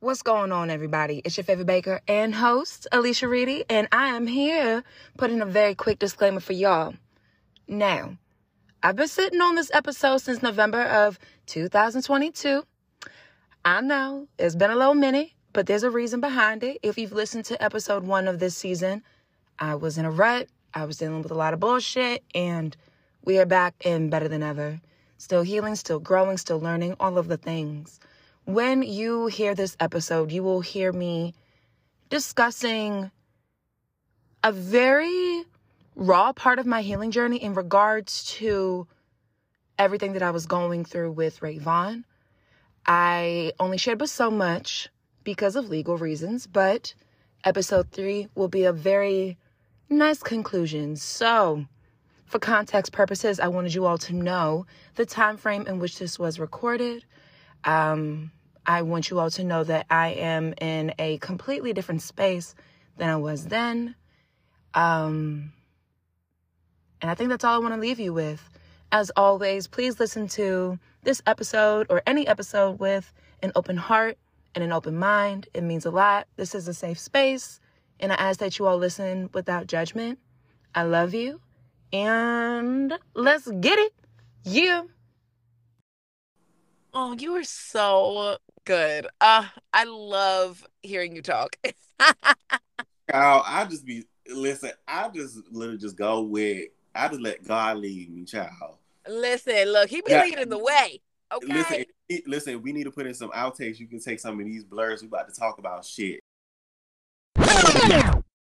What's going on, everybody? It's your favorite baker and host, Alicia Reedy, and I am here putting a very quick disclaimer for y'all. Now, I've been sitting on this episode since November of 2022. I know it's been a little minute, but there's a reason behind it. If you've listened to episode one of this season, I was in a rut, I was dealing with a lot of bullshit, and we are back and better than ever. Still healing, still growing, still learning, all of the things when you hear this episode, you will hear me discussing a very raw part of my healing journey in regards to everything that I was going through with Ray Vaughn. I only shared but so much because of legal reasons, but episode three will be a very nice conclusion. So, for context purposes, I wanted you all to know the time frame in which this was recorded. Um, I want you all to know that I am in a completely different space than I was then. Um, and I think that's all I want to leave you with. As always, please listen to this episode or any episode with an open heart and an open mind. It means a lot. This is a safe space, and I ask that you all listen without judgment. I love you, and let's get it. Yeah. Oh, you are so good. Uh, I love hearing you talk. Child, I just be listen. I just literally just go with. I just let God lead me, child. Listen, look, he be yeah. leading the way. Okay. Listen, listen. We need to put in some outtakes. You can take some of these blurs. We about to talk about shit.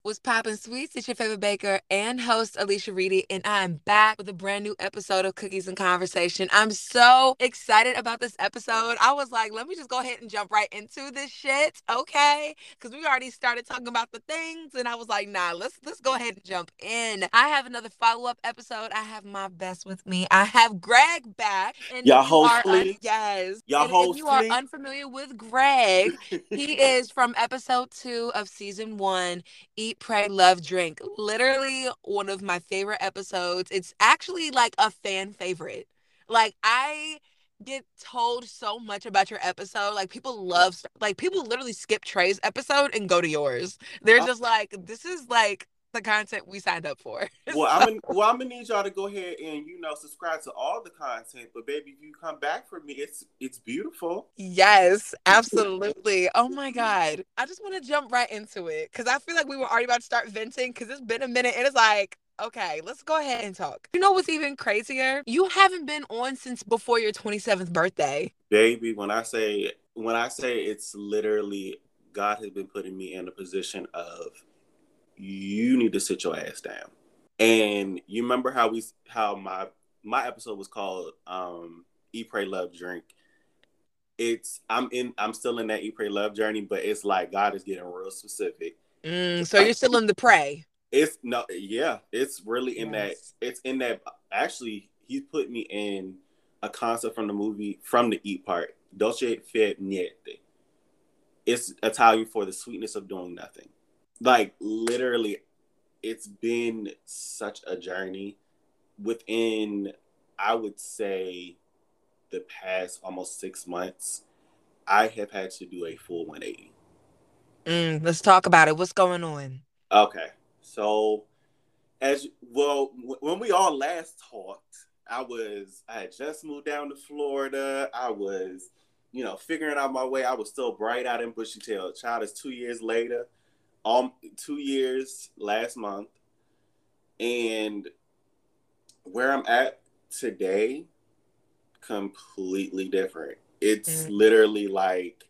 What's poppin' sweets? It's your favorite baker and host Alicia Reedy, and I'm back with a brand new episode of Cookies and Conversation. I'm so excited about this episode. I was like, let me just go ahead and jump right into this shit, okay? Because we already started talking about the things, and I was like, nah, let's let's go ahead and jump in. I have another follow up episode. I have my best with me. I have Greg back, and y'all hopefully un- yes, y'all and hopefully you are unfamiliar with Greg. he is from episode two of season one. Eat Eat, Pray, Love, Drink. Literally one of my favorite episodes. It's actually like a fan favorite. Like I get told so much about your episode. Like people love like people literally skip Trey's episode and go to yours. They're just like, this is like the content we signed up for. Well, so. I'm gonna, well, I'm gonna need y'all to go ahead and you know subscribe to all the content. But baby, if you come back for me, it's it's beautiful. Yes, absolutely. oh my god, I just want to jump right into it because I feel like we were already about to start venting because it's been a minute and it's like. Okay, let's go ahead and talk. You know what's even crazier? You haven't been on since before your 27th birthday. Baby, when I say when I say it's literally God has been putting me in a position of you need to sit your ass down. And you remember how we how my my episode was called um Eat Pray Love Drink. It's I'm in I'm still in that Eat Pray Love journey, but it's like God is getting real specific. Mm, so you're still in the pray. It's no yeah, it's really in yes. that it's in that actually he's put me in a concept from the movie from the eat part. Dolce far niente. It's Italian for the sweetness of doing nothing like literally it's been such a journey within i would say the past almost six months i have had to do a full 180 mm, let's talk about it. What's going on? Okay so as well when we all last talked i was i had just moved down to florida. I was you know figuring out my way. I was still bright out in bushy tail. Child is two years later all two years last month, and where I'm at today, completely different. It's mm. literally like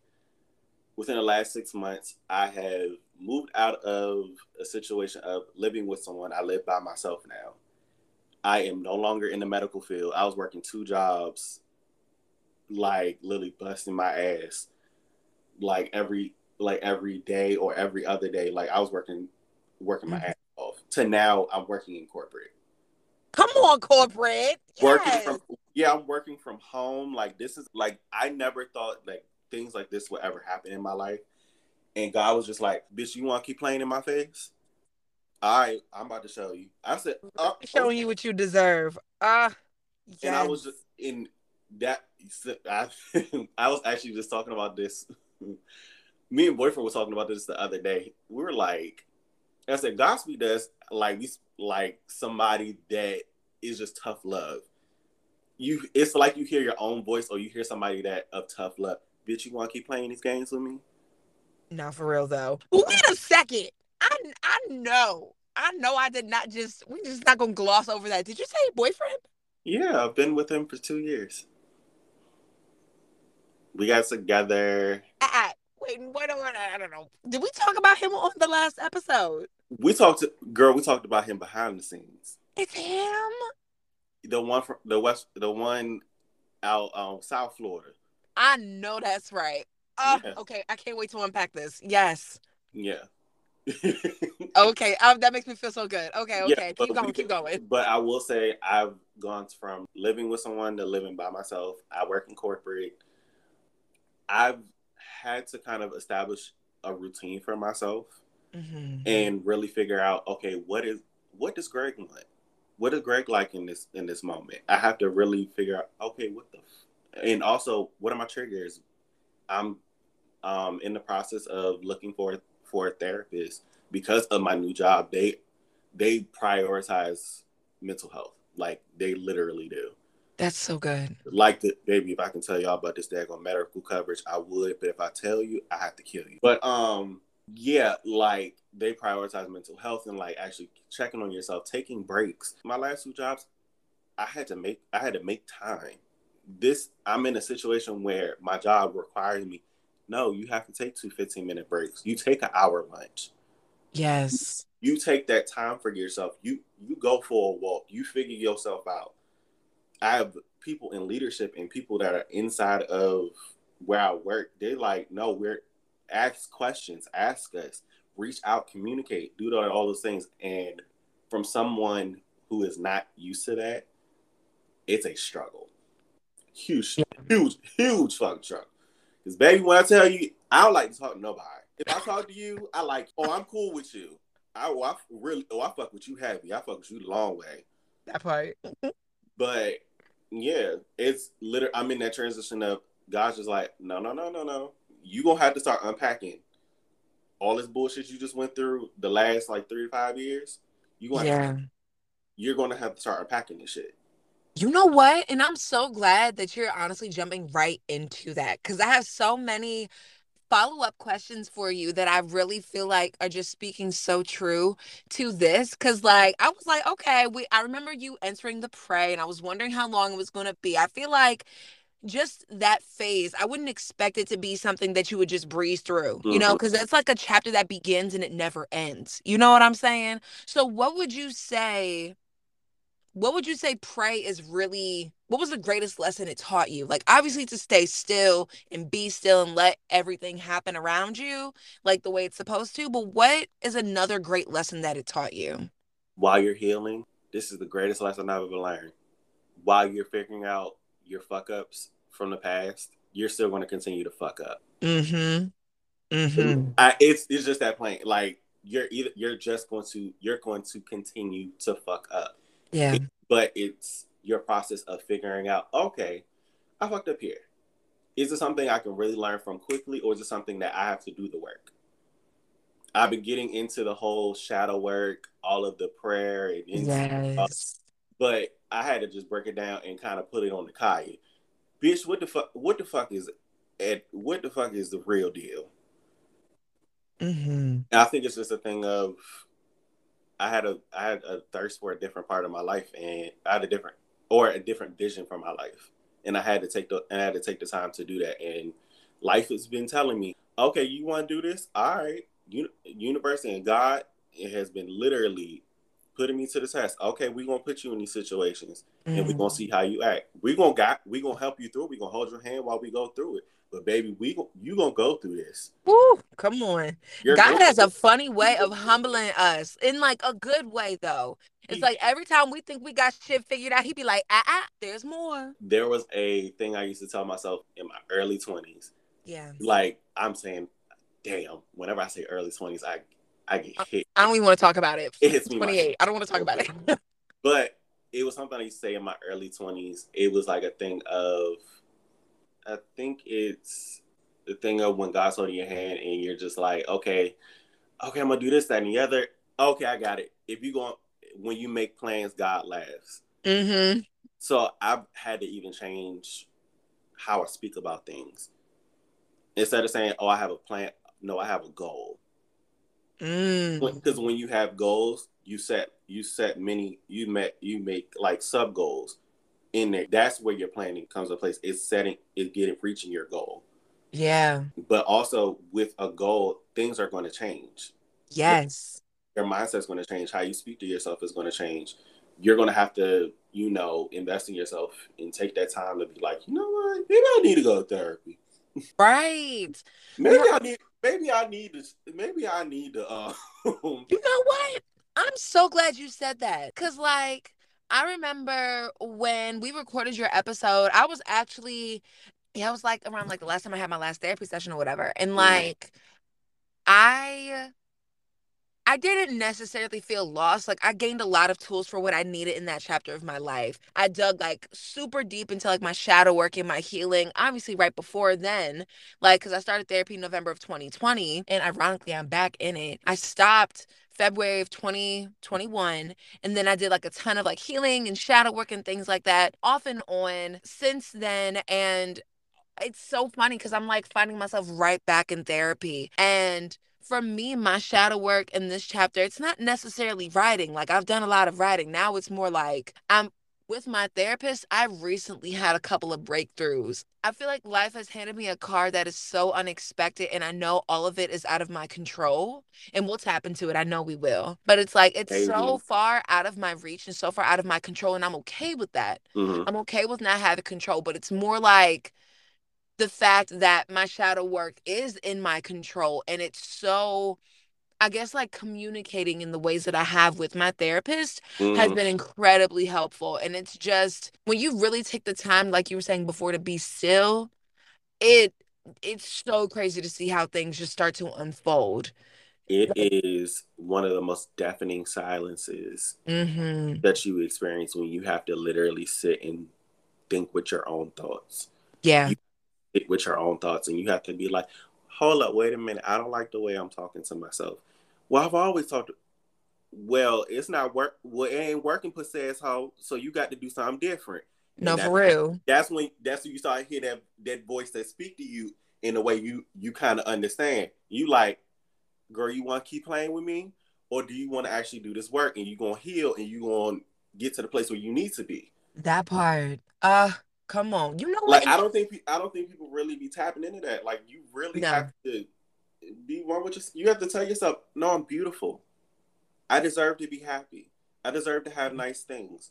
within the last six months, I have moved out of a situation of living with someone. I live by myself now. I am no longer in the medical field. I was working two jobs, like literally busting my ass, like every like every day or every other day. Like I was working working my mm-hmm. ass off. To now I'm working in corporate. Come on, corporate. Working from yeah, I'm working from home. Like this is like I never thought like things like this would ever happen in my life. And God was just like, "Bitch, you want to keep playing in my face? All right, I'm about to show you." I said, uh, "Showing you what you deserve." Ah, uh, yes. and I was just in that. I, I was actually just talking about this me and boyfriend was talking about this the other day. We were like, I said, Godspeed does like we like somebody that is just tough love. You, it's like you hear your own voice, or you hear somebody that of tough love. Bitch, you want to keep playing these games with me? Not for real though. Wait a second. I I know. I know I did not just We're just not gonna gloss over that. Did you say boyfriend? Yeah, I've been with him for two years. We got together. Uh, wait, wait, wait, I don't know. Did we talk about him on the last episode? We talked to girl, we talked about him behind the scenes. It's him? The one from the west the one out um South Florida. I know that's right. Uh, Yeah. okay, I can't wait to unpack this. Yes. Yeah. Okay, um, that makes me feel so good. Okay, okay, but keep going, we keep going. But I will say I've gone from living with someone to living by myself. I work in corporate. I've had to kind of establish a routine for myself Mhm. and really figure out, okay, what is what does Greg want? What is Greg like in this in this moment? I have to really figure out, okay, what the f-? and also what are my triggers? I'm um in the process of looking for for a therapist because of my new job. They they prioritize mental health. Like they literally do. That's so good. Like the baby, if I can tell y'all about this daggone medical coverage, I would, but if I tell you, I have to kill you. But um yeah, like they prioritize mental health and like actually checking on yourself, taking breaks. My last two jobs, I had to make I had to make time. This I'm in a situation where my job requires me, no, you have to take two 15 minute breaks. You take an hour lunch Yes. you take that time for yourself. You you go for a walk. You figure yourself out. I have people in leadership and people that are inside of where I work. They like, no, we're ask questions, ask us, reach out, communicate, do all all those things. And from someone who is not used to that, it's a struggle. Huge, huge, huge fucking struggle. Because baby, when I tell you, I don't like to talk to nobody. If I talk to you, I like, oh, I'm cool with you. I, oh, I really, oh, I fuck with you heavy. I fuck with you the long way. That part. But yeah, it's literally, I'm in that transition of God's just like, no, no, no, no, no. You gonna have to start unpacking all this bullshit you just went through the last like three to five years. You gonna Yeah. you're gonna have to start unpacking this shit. You know what? And I'm so glad that you're honestly jumping right into that because I have so many follow up questions for you that I really feel like are just speaking so true to this. Cause like I was like, okay, we I remember you entering the pray and I was wondering how long it was gonna be. I feel like just that phase, I wouldn't expect it to be something that you would just breeze through, you know, mm-hmm. because it's like a chapter that begins and it never ends. You know what I'm saying? So, what would you say? What would you say pray is really what was the greatest lesson it taught you? Like obviously to stay still and be still and let everything happen around you like the way it's supposed to, but what is another great lesson that it taught you? While you're healing, this is the greatest lesson I've ever learned. While you're figuring out your fuck ups from the past, you're still going to continue to fuck up. Mhm. Mhm. I, it's it's just that plain. Like you're either you're just going to you're going to continue to fuck up. Yeah. but it's your process of figuring out okay i fucked up here is it something i can really learn from quickly or is it something that i have to do the work i've been getting into the whole shadow work all of the prayer and Yes. but i had to just break it down and kind of put it on the kaya bitch what the fuck what the fuck is at? what the fuck is the real deal Mhm. I think it's just a thing of I had a I had a thirst for a different part of my life and I had a different or a different vision for my life. And I had to take the and I had to take the time to do that. And life has been telling me, okay, you want to do this? All right. Uni- universe and God it has been literally putting me to the test. Okay, we're gonna put you in these situations and we're Mhm. gonna see how you act. We're gonna got we gonna help you through. We're gonna hold your hand while we go through it. But baby, we you gonna go through this. Woo, come on. You're God has a funny way of humbling us in like a good way though. It's He- like every time we think we got shit figured out, he'd be like, ah, ah, there's more. there was a thing I used to tell myself in my early 20s. Yeah. Like I'm saying, damn, whenever I say early 20s, I I get hit. I don't even want to talk about it. It hits me. 28. I don't want to talk about it. But it was something I used to say in my early 20s. It was like a thing of I think it's the thing of when God's holding your hand and you're just like, okay, okay, I'm gonna do this, that, and the other. Okay, I got it. If you go when you make plans, God laughs. Mm-hmm. So I've had to even change how I speak about things. Instead of saying, "Oh, I have a plan," no, I have a goal. Mm. Because when you have goals, you set you set many you met you make like sub goals in there. That's where your planning comes into place. It's setting is getting reaching your goal. Yeah. But also with a goal, things are going to change. Yes. Your mindset's going to change. How you speak to yourself is going to change. You're going to have to, you know, invest in yourself and take that time to be like, you know what? Maybe I need to go to therapy. Right. maybe I need. Maybe I need to. Maybe I need to. Uh, you know what? I'm so glad you said that. Cause like I remember when we recorded your episode, I was actually yeah, I was like around like the last time I had my last therapy session or whatever. And mm-hmm. like I I didn't necessarily feel lost. Like I gained a lot of tools for what I needed in that chapter of my life. I dug like super deep into like my shadow work and my healing. Obviously, right before then, like because I started therapy in November of 2020, and ironically, I'm back in it. I stopped February of 2021. And then I did like a ton of like healing and shadow work and things like that off and on since then. And it's so funny because I'm like finding myself right back in therapy. And for me, my shadow work in this chapter, it's not necessarily writing. Like I've done a lot of writing. Now it's more like I'm with my therapist, I've recently had a couple of breakthroughs. I feel like life has handed me a card that is so unexpected, and I know all of it is out of my control. And we'll tap into it. I know we will. But it's like, it's Amen. so far out of my reach and so far out of my control. And I'm okay with that. Mm-hmm. I'm okay with not having control, but it's more like, the fact that my shadow work is in my control and it's so I guess like communicating in the ways that I have with my therapist mm. has been incredibly helpful. And it's just when you really take the time, like you were saying before, to be still, it it's so crazy to see how things just start to unfold. It is one of the most deafening silences mm-hmm. that you experience when you have to literally sit and think with your own thoughts. Yeah. You with your own thoughts and you have to be like, hold up, wait a minute. I don't like the way I'm talking to myself. Well, I've always talked. Well, it's not work. Well, it ain't working per se as. So you got to do something different. no, for real. That's when that's when you start to hear that that voice that speak to you in a way you you kind of understand. You like, girl, you want to keep playing with me, or do you want to actually do this work and you gonna heal and you gonna get to the place where you need to be? That part. Uh come on. You know what? Like I don't think I don't think people really be tapping into that. Like you really no. have to be one with just you have to tell yourself, no, I'm beautiful. I deserve to be happy. I deserve to have nice things.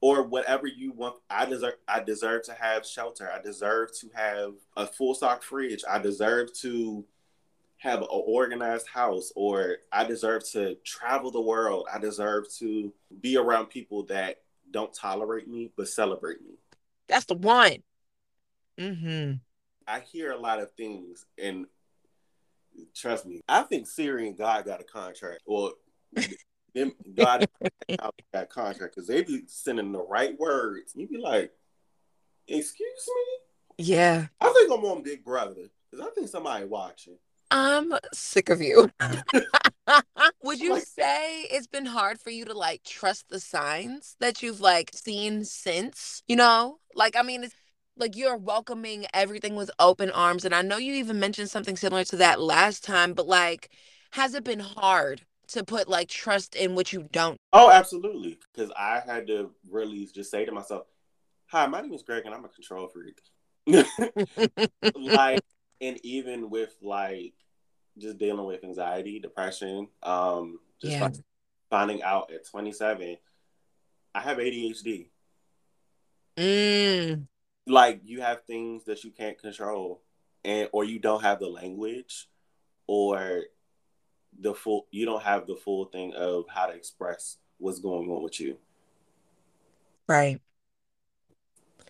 Or whatever you want. I deserve I deserve to have shelter. I deserve to have a full stock fridge. I deserve to have an organized house or I deserve to travel the world. I deserve to be around people that don't tolerate me but celebrate me. That's the one. Mm-hmm. I hear a lot of things and trust me, I think Siri and God got a contract, or them God got a contract because they be sending the right words. You be like, "Excuse me." Yeah, I think I'm on Big Brother because I think somebody watching. I'm sick of you. Would you like, say it's been hard for you to like trust the signs that you've like seen since? You know, like I mean, it's like you're welcoming everything with open arms and i know you even mentioned something similar to that last time but like has it been hard to put like trust in what you don't oh absolutely because i had to really just say to myself hi my name is greg and i'm a control freak like and even with like just dealing with anxiety depression um just yeah. finding out at 27 i have adhd mm. Like you have things that you can't control and or you don't have the language or the full you don't have the full thing of how to express what's going on with you. Right.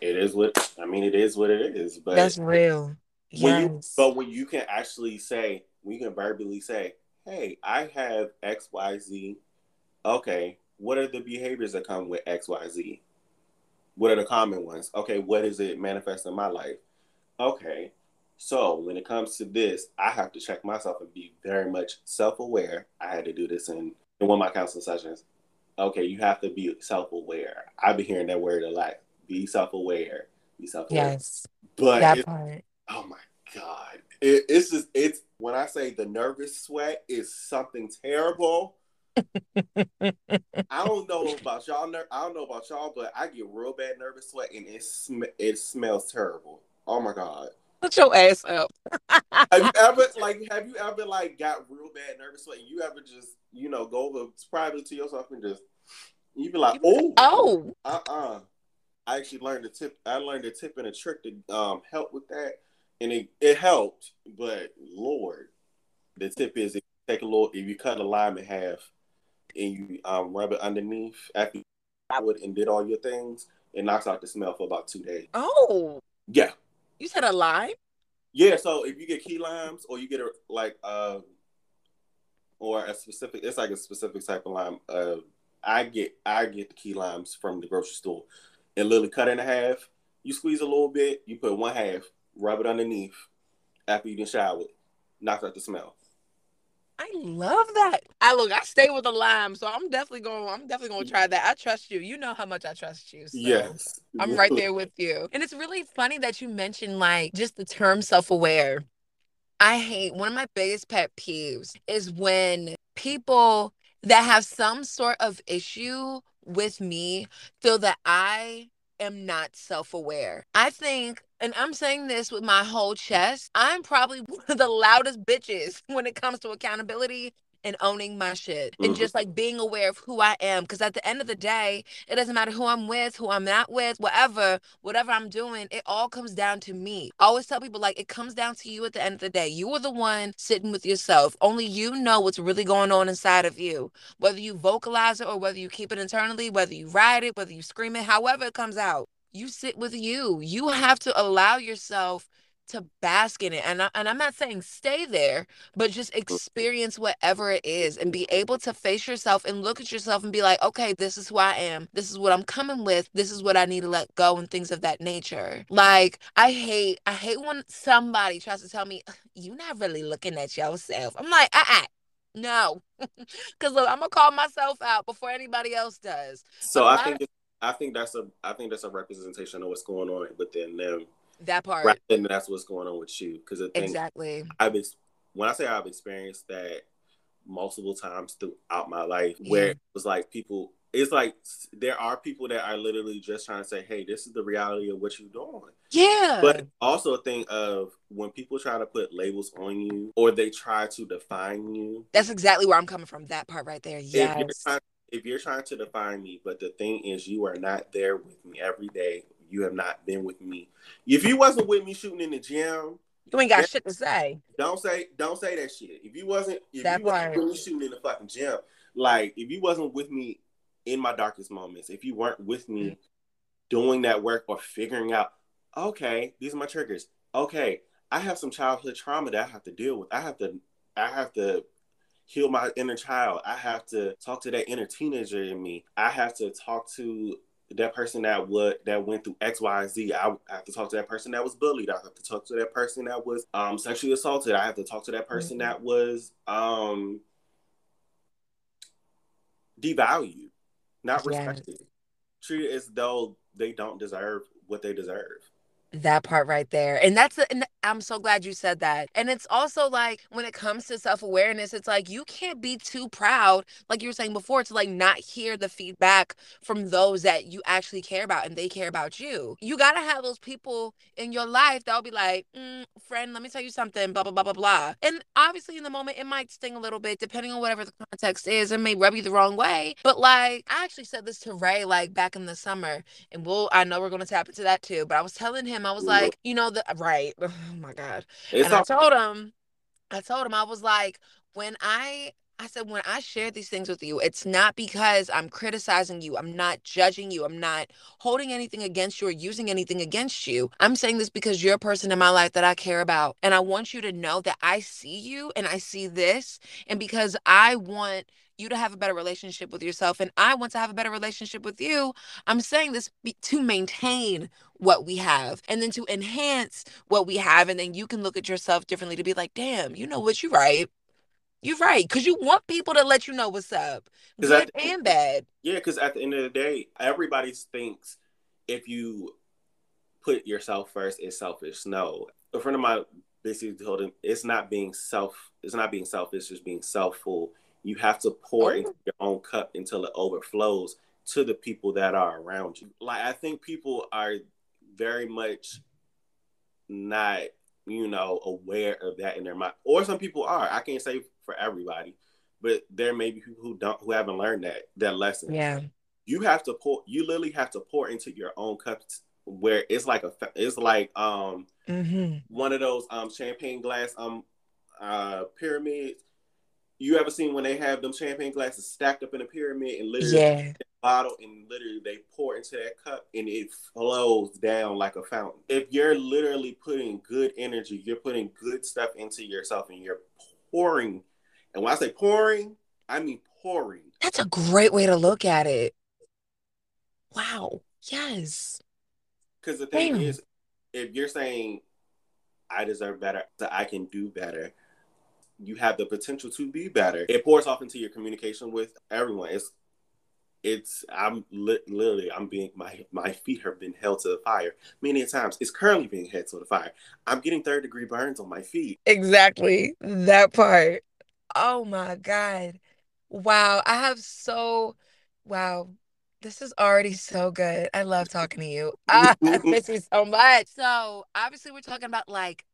It is what i mean it is what it is but that's real. when yes. you but when you can actually say we can verbally say hey i have xyz okay what are the behaviors that come with xyz what are the common ones? Okay, what is it manifest in my life? Okay, So when it comes to this, I have to check myself and be very much self-aware. I had to do this in, in one of my counseling sessions. Okay, you have to be self-aware. I've been hearing that word a lot. Be self-aware. Be self-aware. Yes. But That it- part. oh my god, it, it's just it's when I say the nervous sweat is something terrible. I don't know about y'all. ner- I don't know about y'all, but I get real bad nervous sweat, and it sm- it smells terrible. Oh my god. Put your ass up. Have you ever like have you ever like got real bad nervous sweat and you ever just you know go over privately to yourself and just you be like oh Oh, uh uh I actually learned the tip I learned the tip and a trick to um help with that and it, it helped but Lord the tip is if you take a little if you cut a lime in half and you um rub it underneath after you would and did all your things it knocks out the smell for about two days oh. yeah You said a lime? Yeah, so if you get key limes or you get a like uh or a specific it's like a specific type of lime. Uh I get I get the key limes from the grocery store and literally cut it in half. You squeeze a little bit, you put one half, rub it underneath after you done showered. Knocks out the smell. I love that. I look, I stay with the lime, so I'm definitely going. I'm definitely going to try that. I trust you. You know how much I trust you. So. Yes. I'm right there with you. And it's really funny that you mentioned like just the term self-aware. I hate one of my biggest pet peeves is when people that have some sort of issue with me feel that I am not self-aware. I think and I'm saying this with my whole chest, I'm probably one of the loudest bitches when it comes to accountability and owning my shit and Mhm. just like being aware of who I am. Because at the end of the day, it doesn't matter who I'm with, who I'm not with, whatever, whatever I'm doing, it all comes down to me. I always tell people like it comes down to you at the end of the day. You are the one sitting with yourself. Only you know what's really going on inside of you. Whether you vocalize it or whether you keep it internally, whether you write it, whether you scream it, however it comes out. You sit with you. You have to allow yourself to bask in it. And, I, and I'm not saying stay there, but just experience whatever it is and be able to face yourself and look at yourself and be like, okay, this is who I am. This is what I'm coming with. This is what I need to let go and things of that nature. Like, I hate, I hate when somebody tries to tell me, you're not really looking at yourself. I'm like, uh uh no. Because look, I'm to call myself out before anybody else does. So I think I think that's a I think that's a representation of what's going on within them. That part. Rather than that's what's going on with you. Because Exactly. I've ex- when I say I've experienced that multiple times throughout my life, where Yeah. it was like people, it's like there are people that are literally just trying to say, "Hey, this is the reality of what you're doing." Yeah. But also a thing of when people try to put labels on you or they try to define you. That's exactly where I'm coming from. That part right there. Yes. if you're trying to define me, but the thing is, you are not there with me every day. You have not been with me. If you wasn't with me shooting in the gym, You ain't got shit to say. Don't say don't say that shit. If you wasn't if That you wasn't me shooting in the fucking gym, like if you wasn't with me in my darkest moments, if you weren't with me Mm. doing that work or figuring out, okay, these are my triggers. Okay, I have some childhood trauma that I have to deal with. I have to I have to heal my inner child. I have to talk to that inner teenager in me. I have to talk to that person that would that went through X, Y, Z. I have to talk to that person that was bullied. I have to talk to that person that was um, sexually assaulted. I have to talk to that person Mhm. that was um, devalued, not Yes. respected, treated as though they don't deserve what they deserve. That part right there. And that's, and I'm so glad you said that. And it's also like when it comes to self awareness, it's like you can't be too proud, like you were saying before, to like not hear the feedback from those that you actually care about and they care about you. You got to have those people in your life that'll be like, mm, friend, let me tell you something, blah, blah, blah, blah, blah. And obviously, in the moment, it might sting a little bit, depending on whatever the context is. It may rub you the wrong way. But like, I actually said this to Ray, like back in the summer and we'll I know we're gonna tap into that too. But I was telling him, I was Mhm. like, you know, the right. Oh my God. It's and I told him, I told him, I was like, when I I said, when I share these things with you, it's not because I'm criticizing you. I'm not judging you. I'm not holding anything against you or using anything against you. I'm saying this because you're a person in my life that I care about. And I want you to know that I see you and I see this. And because I want you to have a better relationship with yourself and I want to have a better relationship with you. I'm saying this to maintain what we have and then to enhance what we have. And then you can look at yourself differently to be like, damn, you know what, you're right. You're right. Cause you want people to let you know what's up. Good the, and bad. Yeah, because at the end of the day, everybody thinks if you put yourself first, it's selfish. No. A friend of mine basically told him it's not being self it's not being selfish, it's just being selfful. You have to pour oh. into your own cup until it overflows to the people that are around you. Like I think people are very much not, you know, aware of that in their mind. Or some people are. I can't say for everybody, but there may be people who don't who haven't learned that that lesson. Yeah. You have to pour you literally have to pour into your own cups where it's like a it's like um mm-hmm. one of those um champagne glass um uh pyramids. You ever seen when they have them champagne glasses stacked up in a pyramid and literally yeah. bottle and literally they pour into that cup and it flows down like a fountain. If you're literally putting good energy, you're putting good stuff into yourself and you're pouring. And when I say pouring, I mean pouring. That's a great way to look at it. Wow. Yes. Because the thing Damn. is, if you're saying I deserve better, that I can do better, you have the potential to be better. It pours off into your communication with everyone. It's it's I'm li- literally I'm being my my feet have been held to the fire many times. It's currently being held to the fire. I'm getting third degree burns on my feet. Exactly that part. Oh my god! Wow, I have so wow. This is already so good. I love talking to you. I miss you so much. So obviously, we're talking about like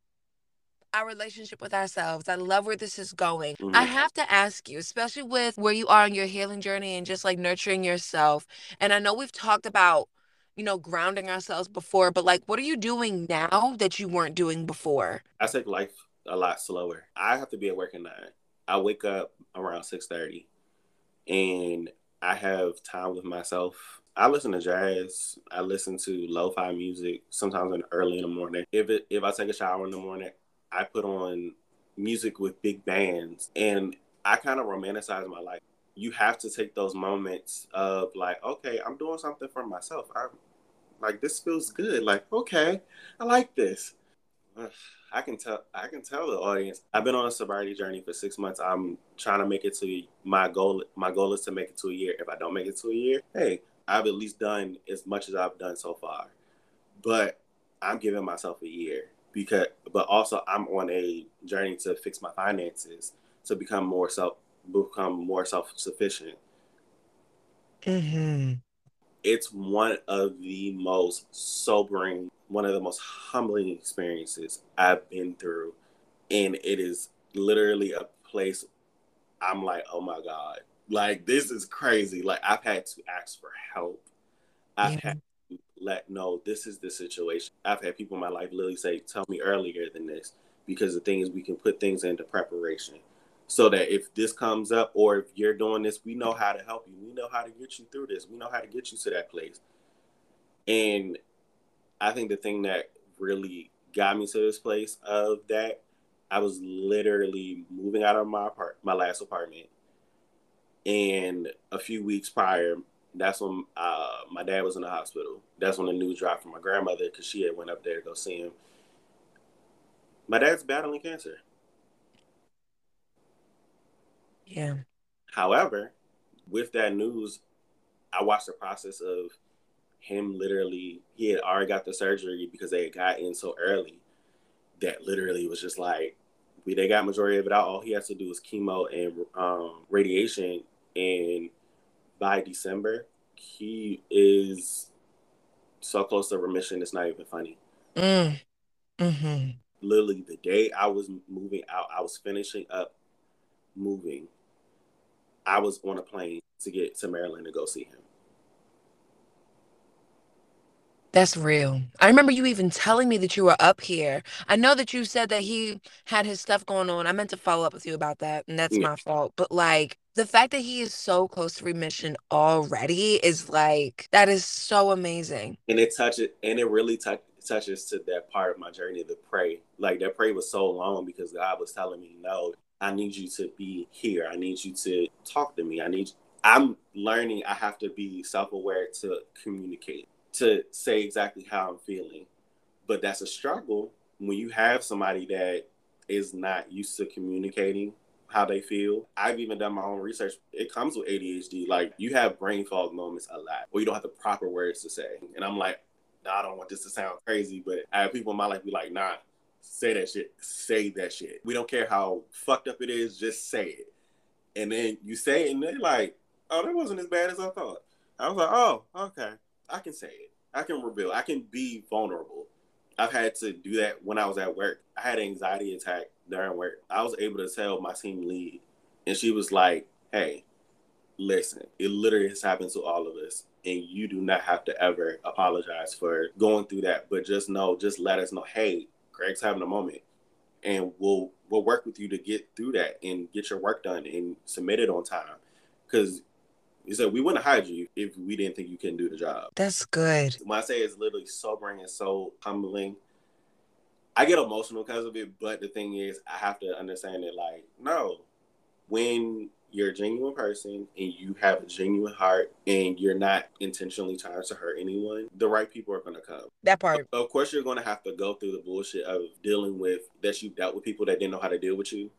our relationship with ourselves. I love where this is going. Mm-hmm. I have to ask you, especially with where you are on your healing journey and just like nurturing yourself. And I know we've talked about, you know, grounding ourselves before, but like, what are you doing now that you weren't doing before? I take life a lot slower. I have to be at work at nine. I wake up around six thirty, and I have time with myself. I listen to jazz. I listen to lo-fi music sometimes in early in the morning. If it if I take a shower in the morning, I put on music with big bands and I kind of romanticize my life. You have to take those moments of like, okay, I'm doing something for myself. I'm like this feels good. Like, okay, I like this. I can tell I can tell the audience. I've been on a sobriety journey for six months. I'm trying to make it to my goal. My goal is to make it to a year. If I don't make it to a year, hey, I've at least done as much as I've done so far. But I'm giving myself a year because but also I'm on a journey to fix my finances to become more self become more self sufficient. Mm-hmm. It's one of the most sobering, one of the most humbling experiences I've been through, and it is literally a place I'm like, oh my god, like this is crazy. Like I've had to ask for help. I've yeah. had let know this is the situation. I've had people in my life literally say, "Tell me earlier than this," because the thing is, we can put things into preparation, so that if this comes up or if you're doing this, we know how to help you. We know how to get you through this. We know how to get you to that place. And I think the thing that really got me to this place of that, I was literally moving out of my apart, my last apartment, and a few weeks prior, that's when uh, my dad was in the hospital. That's when the news dropped from my grandmother because she had went up there to go see him. My dad's battling cancer. Yeah. However, with that news, I watched the process of him literally. He had already got the surgery because they had got in so early that literally was just like we they got majority of it out. All he has to do is chemo and um, radiation, and by December, he is so close to remission. It's not even funny. Mm. Mm-hmm. Literally, the day I was moving out, I was finishing up moving. I was on a plane to get to Maryland to go see him. That's real. I remember you even telling me that you were up here. I know that you said that he had his stuff going on. I meant to follow up with you about that, and that's yeah. my fault. But like the fact that he is so close to remission already is like that is so amazing. And it touches, and it really t- touches to that part of my journey to pray. Like that pray was so long because God was telling me no. I need you to be here. I need you to talk to me. I need I'm learning I have to be self-aware to communicate, to say exactly how I'm feeling. But that's a struggle when you have somebody that is not used to communicating how they feel. I've even done my own research. It comes with ADHD. Like you have brain fog moments a lot where you don't have the proper words to say. And I'm like, nah, I don't want this to sound crazy, but I have people in my life be like, nah, say that shit. Say that shit. We don't care how fucked up it is, just say it. And then you say it and they're like, oh, that wasn't as bad as I thought. I was like, oh, okay. I can say it. I can reveal. I can be vulnerable. I've had to do that when I was at work. I had an anxiety attack during work. I was able to tell my team lead, and she was like, hey, listen, it literally has happened to all of us. And you do not have to ever apologize for going through that. But just know, just let us know, hey, Greg's having a moment. And we'll we'll work with you to get through that and get your work done and submit it on time. Cause he said we wouldn't hire you if we didn't think you can do the job. That's good. When I say it's literally sobering and so humbling, I get emotional because of it. But the thing is, I have to understand that, like, no, when you're a genuine person and you have a genuine heart and you're not intentionally trying to hurt anyone, the right people are going to come. That part. Of course, you're going to have to go through the bullshit of dealing with that you dealt with people that didn't know how to deal with you.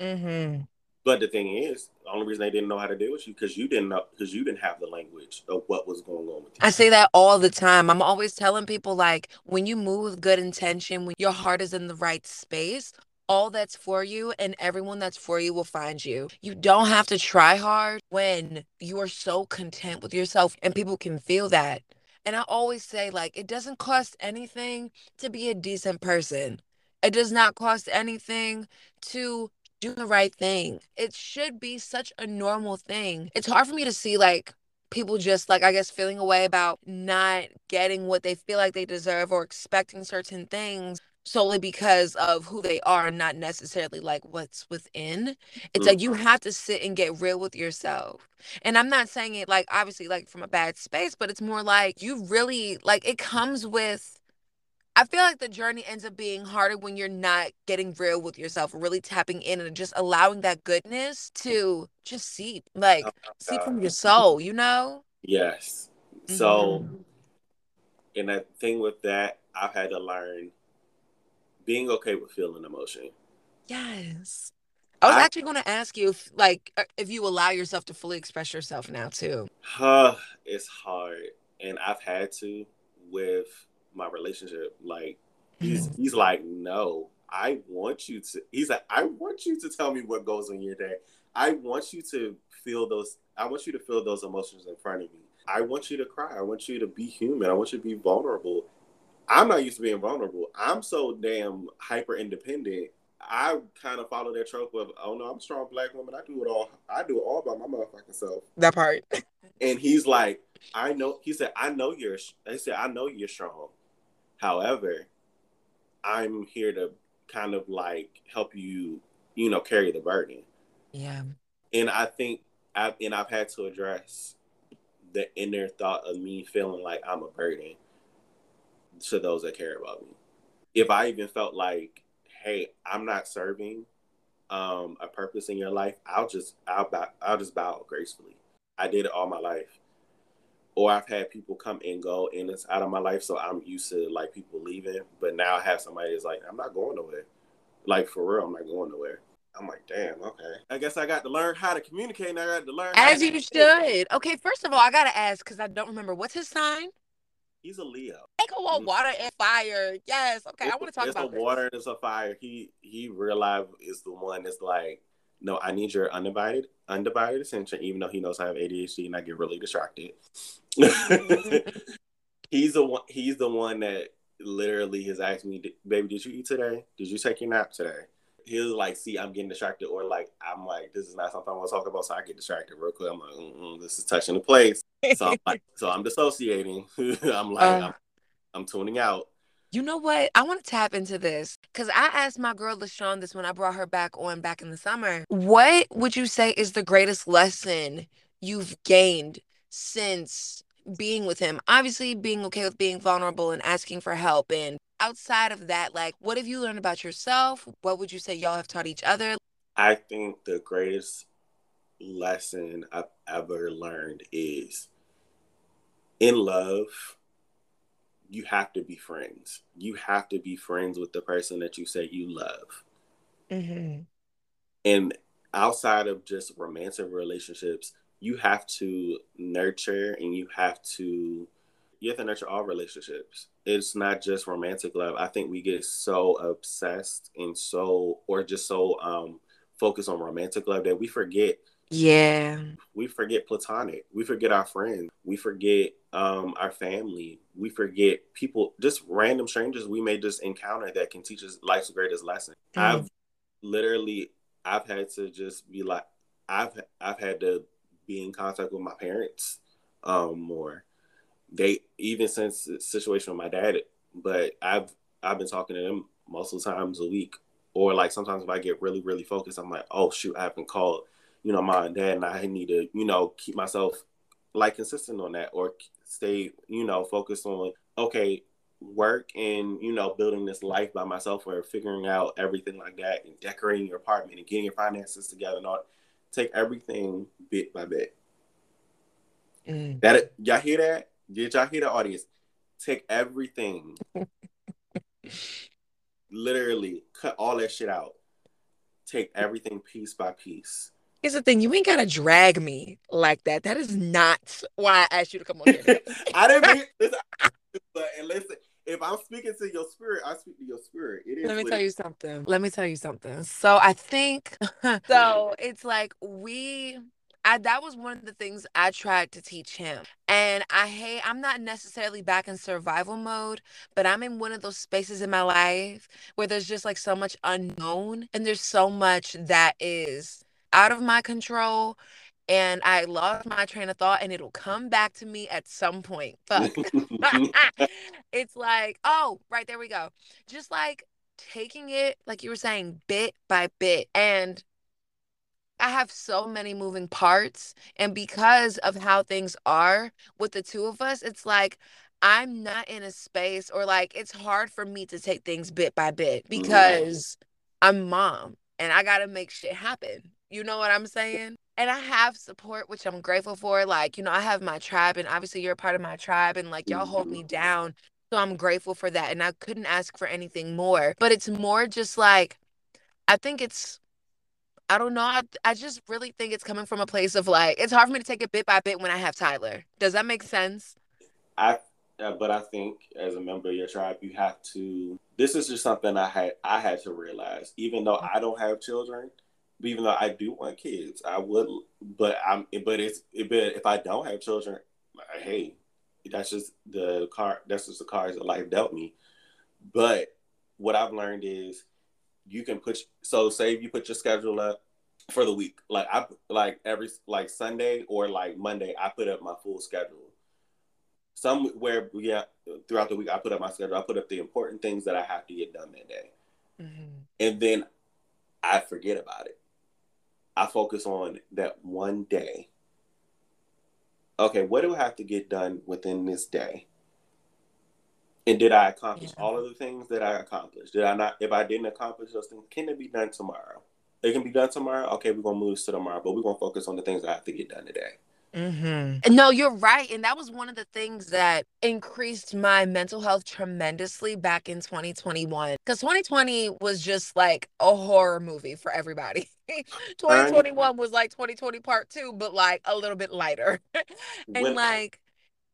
Mm-hmm. But the thing is, the only reason they didn't know how to deal with you because you didn't know because you didn't have the language of what was going on with you. I say that all the time. I'm always telling people like when you move with good intention, when your heart is in the right space, all that's for you and everyone that's for you will find you. You don't have to try hard when you are so content with yourself and people can feel that. And I always say like it doesn't cost anything to be a decent person. It does not cost anything to do the right thing. It should be such a normal thing. It's hard for me to see like people just like I guess feeling away about not getting what they feel like they deserve or expecting certain things solely because of who they are and not necessarily like what's within. It's like you mm-hmm. have to sit and get real with yourself. And I'm not saying it like obviously like from a bad space, but it's more like you really like it comes with I feel like the journey ends up being harder when you're not getting real with yourself, really tapping in and just allowing that goodness to just seep, like oh seep from your soul, you know? Yes. So, mm-hmm. and the thing with that, I've had to learn being okay with feeling emotion. Yes. I was I, actually going to ask you if, like, uh, if you allow yourself to fully express yourself now too. Uh, it's hard, and I've had to with my relationship. Like he's mm-hmm. he's like, no, I want you to. He's like, I want you to tell me what goes on your day. I want you to feel those. I want you to feel those emotions in front of me. I want you to cry. I want you to be human. I want you to be vulnerable. I'm not used to being vulnerable. I'm so damn hyper independent. I kind of follow that trope of, oh no, I'm a strong black woman. I do it all. I do it all by my motherfucking self. That part. and he's like, I know. He said, I know you're. They said, I know you're strong. However, I'm here to kind of like help you, you know, carry the burden. Yeah. And I think I've and I've had to address the inner thought of me feeling like I'm a burden to those that care about me. If I even felt like, hey, I'm not serving um, a purpose in your life, I'll just I'll bow, I'll just bow gracefully. I did it all my life or I've had people come and go and it's out of my life, so I'm used to like people leaving. But now I have somebody that's like, I'm not going nowhere. Like for real, I'm not going nowhere. I'm like, damn, okay. I guess I got to learn how to communicate. And I got to learn as you should. Okay, first of all, I gotta ask because I don't remember what's his sign. He's a Leo. Take a walk, water and fire. Yes. Okay, it's, I want to talk it's about. It's a water and it's a fire. He he real life is the one that's like no, I need your undivided undivided attention, even though he knows I have ADHD and I get really distracted. he's the one. He's the one that literally has asked me, "Baby, did you eat today? Did you take your nap today?" He'll like see I'm getting distracted, or like I'm like, "This is not something I want to talk about," so I get distracted real quick. I'm like, "This is touching the place," so I'm like, so I'm dissociating. I'm like, uh, I'm, I'm tuning out. You know what? I want to tap into this because I asked my girl LaShawn this when I brought her back on back in the summer. What would you say is the greatest lesson you've gained since being with him? Obviously, being okay with being vulnerable and asking for help. And outside of that, like, what have you learned about yourself? What would you say y'all have taught each other? I think the greatest lesson I've ever learned is in love, you have to be friends. You have to be friends with the person that you say you love. Mm-hmm. And outside of just romantic relationships, you have to nurture and you have to you have to nurture all relationships. It's not just romantic love. I think we get so obsessed and so or just so um focused on romantic love that we forget Yeah. we forget platonic we forget our friends we forget um, our family we forget people just random strangers we may just encounter that can teach us life's greatest lesson. Mm. i've literally i've had to just be like i've i've had to be in contact with my parents um more. They even since the situation with my dad but i've i've been talking to them multiple times a week. Or like sometimes if i get really really focused i'm like oh shoot i haven't called you know, mom and dad, and I need to, you know, keep myself like consistent on that or stay, you know, focused on, okay, work and, you know, building this life by myself or figuring out everything like that and decorating your apartment and getting your finances together and all. Take everything bit by bit. Mm. That y'all hear that? Did y'all hear the audience? Take everything. Literally cut all that shit out. Take everything piece by piece. Here's the thing, you ain't gotta drag me like that. That is not why I asked you to come on here. I didn't mean listen, and listen, if I'm speaking to your spirit, I speak to your spirit. It is Let me tell you something. Let me tell you something. So I think so it's like we I that was one of the things I tried to teach him. And I hate I'm not necessarily back in survival mode, but I'm in one of those spaces in my life where there's just like so much unknown and there's so much that is out of my control and I lost my train of thought and it'll come back to me at some point. Fuck. it's like, oh, right there we go. Just like taking it, like you were saying, bit by bit. And I have so many moving parts. And because of how things are with the two of us, it's like I'm not in a space or like it's hard for me to take things bit by bit mm-hmm. because I'm mom and I got to make shit happen. You know what I'm saying? And I have support, which I'm grateful for. Like, you know, I have my tribe, and obviously you're a part of my tribe, and like y'all hold me down. So I'm grateful for that. And I couldn't ask for anything more. But it's more just like, I think it's, I don't know. I, I just really think it's coming from a place of like, it's hard for me to take it bit by bit when I have Tyler. Does that make sense? I uh, but I think as a member of your tribe, you have to. This is just something I had I had to realize. Even though I don't have children, even though I do want kids, I would. But I'm. But it's. But if I don't have children, hey, that's just the car. That's just the cards that life dealt me. But what I've learned is, you can put. So say you put your schedule up for the week, like I like every like Sunday or like Monday, I put up my full schedule somewhere yeah throughout the week i put up my schedule i put up the important things that i have to get done that day Mm-hmm. and then i forget about it i focus on that one day okay what do i have to get done within this day and did i accomplish Yeah. all of the things that i accomplished did i not if i didn't accomplish those things can it be done tomorrow it can be done tomorrow okay we're gonna move this to tomorrow but we're gonna focus on the things i have to get done today Mm-hmm. No, you're right. And that was one of the things that increased my mental health tremendously back in 2021. Because 2020 was just like a horror movie for everybody. 2021 was like 2020 part two, but like a little bit lighter. and When- like,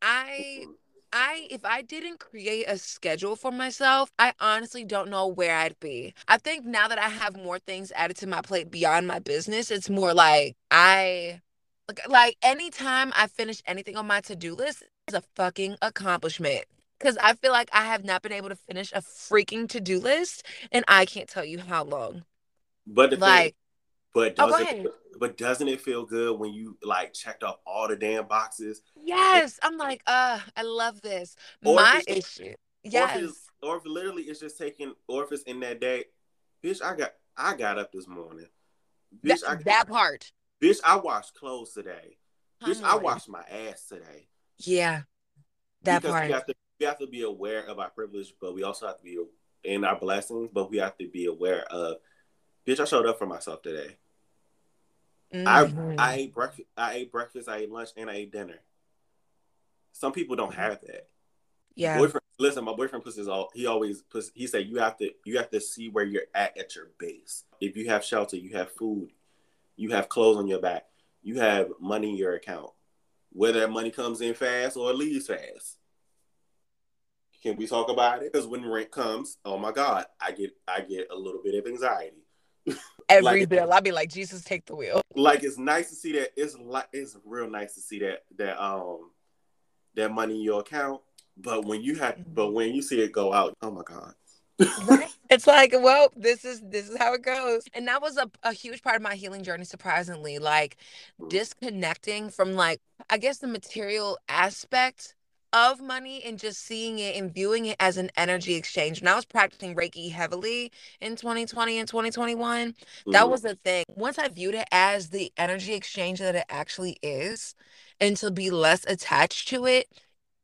I. I if I didn't create a schedule for myself, I honestly don't know where I'd be. I think now that I have more things added to my plate beyond my business, it's more like I like, like anytime I finish anything on my to-do list is a fucking accomplishment. Cause I feel like I have not been able to finish a freaking to-do list and I can't tell you how long. but the Like, But Oh, doesn't ahead. but doesn't it feel good when you like checked off all the damn boxes? yes, I'm like, uh, I love this. My issue. Or if Yes. it's or if literally it's just taking or if it's in that day, bitch, I got I got up this morning. Bitch, That, I that part. bitch, I washed clothes today. Bitch, I washed my ass today. Yeah. That because part. we have to we have to be aware of our privilege, but we also have to be in our blessings, but we have to be aware of bitch, I showed up for myself today. Mhm. I I ate breakfast. I ate breakfast. I ate lunch, and I ate dinner. Some people don't have that. yeah. Boyfriend, listen, my boyfriend puts his all. He always puts. He said you have to. You have to see where you're at at your base. If you have shelter, you have food, you have clothes on your back, you have money in your account. Whether that money comes in fast or leaves fast. Can we talk about it? Because when rent comes, oh my God, I get I get a little bit of anxiety. Every like- bill, I'd be like, Jesus, take the wheel. like it's nice to see that it's like it's real nice to see that that um that money in your account but when you have but when you see it go out oh my god Right? It's like, well, this is this is how it goes. And that was a, a huge part of my healing journey, surprisingly. Like disconnecting from like, I guess the material aspect of money and just seeing it and viewing it as an energy exchange. When I was practicing Reiki heavily in 2020 and 2021, that Mhm. was the thing. Once I viewed it as the energy exchange that it actually is, and to be less attached to it,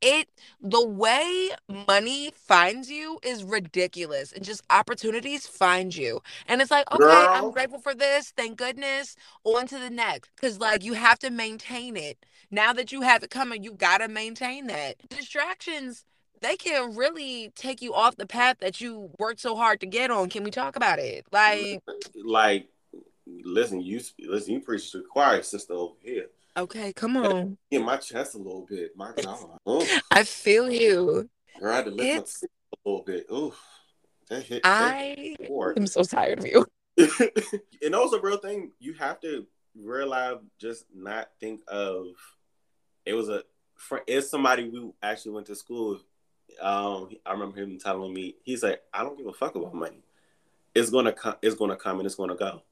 it the way money finds you is ridiculous and just opportunities find you and it's like okay i'm grateful for this thank goodness on to the next because like you have to maintain it. Now that you have it coming you gotta maintain that. Distractions they can really take you off the path that you worked so hard to get on can we talk about it? Like like listen you listen you preach to the choir sister over here okay come on. in my chest a little bit my god. Oh, i feel you. Girl, I had to lift a little bit. Oof. that hit i am so tired of you. And also real thing. You have to realize just not think of it was a fr- it's somebody we actually went to school with. um i remember him telling me he's like i don't give a fuck about money. It's gonna come it's gonna come and it's gonna go.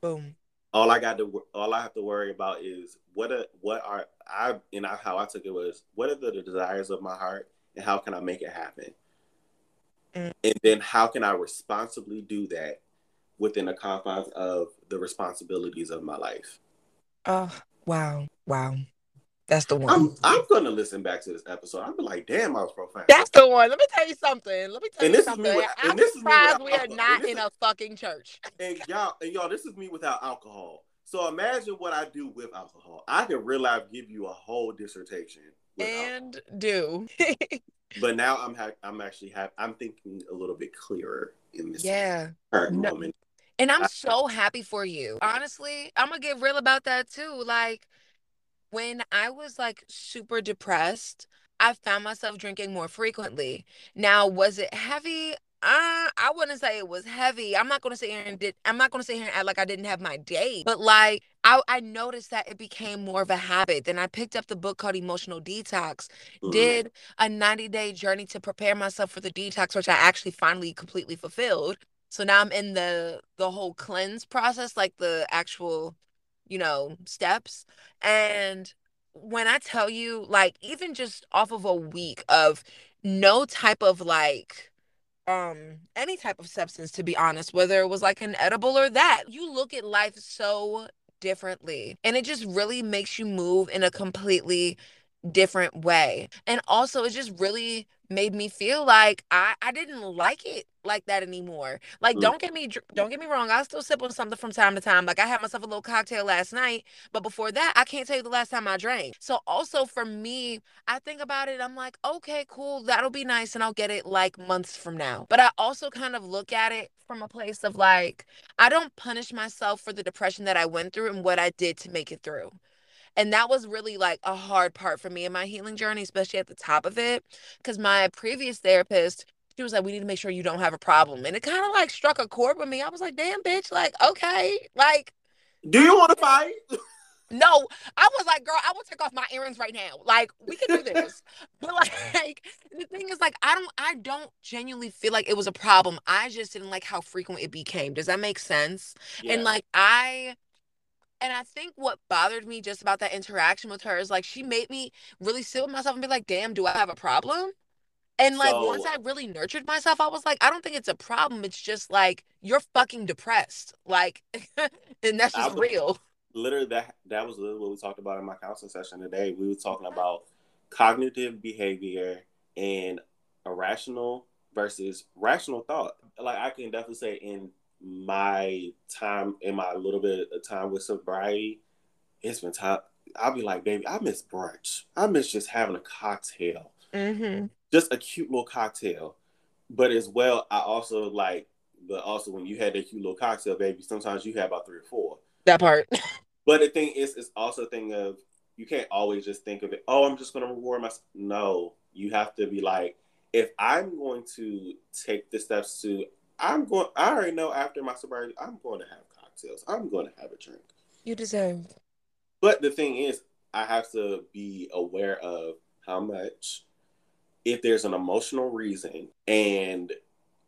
Boom all i got to all i have to worry about is what are what are i and I, how i took it was what are the desires of my heart and how can i make it happen Mm. and then how can i responsibly do that within the confines of the responsibilities of my life Oh, wow. Wow. That's the one. i'm i'm gonna listen back to this episode i'm like damn i was profound That's the one. Let me tell you something. Let me tell And you this is something. me with- I'm and this is me surprised we are not in is- a fucking church. and y'all and y'all this is me without alcohol so imagine what i do with alcohol i can real life give you a whole dissertation with alcohol. And do. but now I'm ha- I'm actually ha- I'm thinking a little bit clearer in this yeah. current No- moment. And I'm so happy for you. Honestly, I'm gonna get real about that too. Like when I was like super depressed, I found myself drinking more frequently. Now, was it heavy? Uh, I wouldn't say it was heavy. I'm not gonna sit here and did I'm not gonna sit here and act like I didn't have my day. But like I, I noticed that it became more of a habit. Then I picked up the book called Emotional Detox Mhm. did a 90 day journey to prepare myself for the detox which i actually finally completely fulfilled so now i'm in the the whole cleanse process like the actual you know steps and when i tell you like even just off of a week of no type of like um any type of substance to be honest whether it was like an edible or that you look at life so differently and it just really makes you move in a completely different way. And also it just really made me feel like I I didn't like it like that anymore. Like Mm. don't get me don't get me wrong, I still sip on something from time to time. Like I had myself a little cocktail last night, but before that, I can't tell you the last time I drank. So also for me, I think about it, I'm like, okay, cool, that'll be nice and I'll get it like months from now. But I also kind of look at it from a place of like I don't punish myself for the depression that I went through and what I did to make it through. And that was really like a hard part for me in my healing journey, especially at the top of it. Because my previous therapist, she was like, we need to make sure you don't have a problem. And it kind of like struck a chord with me. I was like, damn, bitch, like, okay. Like, Do you want to fight? no, I was like, girl, I will take off my earrings right now. Like, we can do this. but like, the thing is, like, I don't, I don't genuinely feel like it was a problem. I just didn't like how frequent it became. Does that make sense? And like I and I think what bothered me just about that interaction with her is like she made me really sit with myself and be like, damn, do I have a problem? And like So- once I really nurtured myself, I was like, I don't think it's a problem. It's just like you're fucking depressed. Like and that's just was- real. literally that that was literally what we talked about in my counseling session today. We were talking about cognitive behavior and irrational versus rational thought. Like I can definitely say in my time in my little bit of time with sobriety, it's been time. I'll be like, baby, I miss brunch. I miss just having a cocktail, Mm-hmm. just a cute little cocktail. But as well, I also like, but also when you had that cute little cocktail, baby, sometimes you have about three or four. That part. But the thing is, it's also a thing of you can't always just think of it. Oh, I'm just going to reward myself. No, you have to be like, if I'm going to take the steps to, I'm going. I already know after my sobriety, I'm going to have cocktails. I'm going to have a drink. You deserve. But the thing is, I have to be aware of how much, if there's an emotional reason, and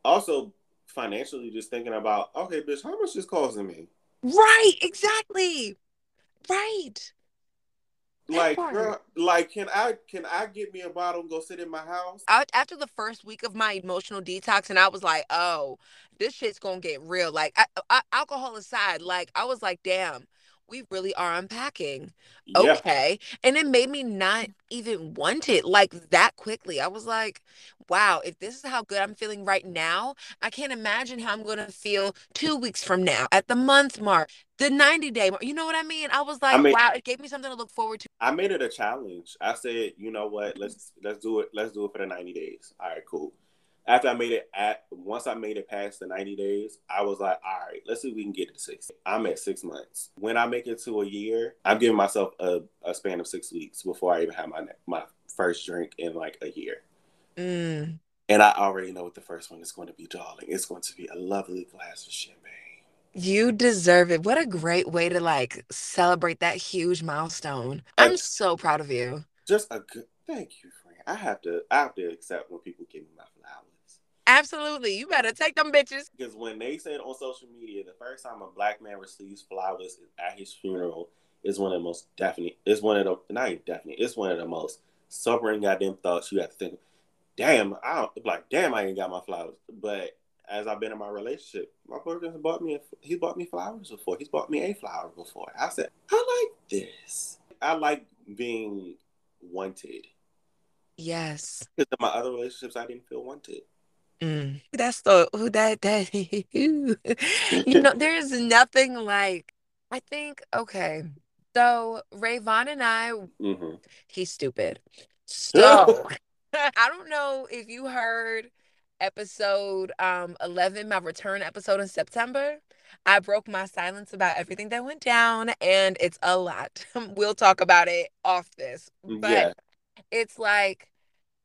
also financially, just thinking about, okay, bitch, how much is costing me? Right. Exactly. Right. That Like, girl, like, can I can I get me a bottle and go sit in my house? I, after the first week of my emotional detox, and I was like, oh, this shit's gonna get real. Like, I, I, alcohol aside, like, I was like, damn, we really are unpacking. Yeah, Okay. And it made me not even want it like that quickly. I was like, wow, if this is how good I'm feeling right now, I can't imagine how I'm going to feel two weeks from now at the month mark, the 90 day mark. You know what I mean? I was like, I mean- wow, it gave me something to look forward to. I made it a challenge. I said, you know what? Let's let's do it. Let's do it for the ninety days. All right, cool. After I made it at once I made it past the ninety days, I was like, all right, let's see if we can get it to six. I'm at six months. When I make it to a year, I'm giving myself a, a span of six weeks before I even have my my first drink in like a year. Mm. And I already know what the first one is going to be, darling. It's going to be a lovely glass of champagne. You deserve it. What a great way to like celebrate that huge milestone. I'm so proud of you. Just a good thank you, friend. I have to I have to accept when people give me my flowers. Absolutely. You better take them bitches. Because when they said on social media, the first time a black man receives flowers at his funeral is one of the most definite. It's one of the not even definite. It's one of the most sobering goddamn thoughts you have to think. Damn, I don't like. Damn, I ain't got my flowers. But as I've been in my relationship, my boyfriend has bought me. A, he bought me flowers before. He's bought me a flower before. I said, I like this. I like being wanted. Yes. Because in my other relationships, I didn't feel wanted. Mm. That's the who that that you know there is nothing like I think okay so Rayvon and I hmm he's stupid so I don't know if you heard episode um 11 my return episode in September I broke my silence about everything that went down and it's a lot we'll talk about it off this but Yeah. it's like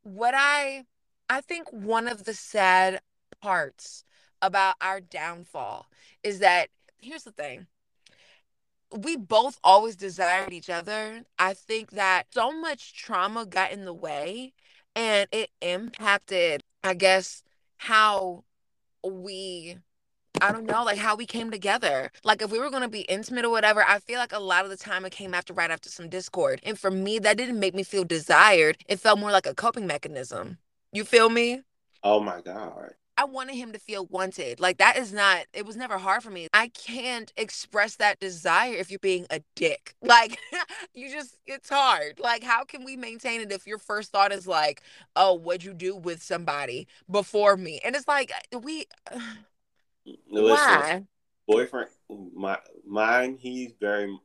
what I I think one of the sad parts about our downfall is that here's the thing. We both always desired each other. I think that so much trauma got in the way and it impacted, I guess, how we I don't know, like how we came together. Like if we were gonna be intimate or whatever, I feel like a lot of the time it came after right after some discord. And for me, that didn't make me feel desired. It felt more like a coping mechanism. You feel me? Oh my god. I wanted him to feel wanted. Like that is not, it was never hard for me. I can't express that desire if you're being a dick. Like you just, it's hard. Like how can we maintain it if your first thought is like, oh, what'd you do with somebody before me? And it's like, uh, we, Listen, why? boyfriend my mine he's very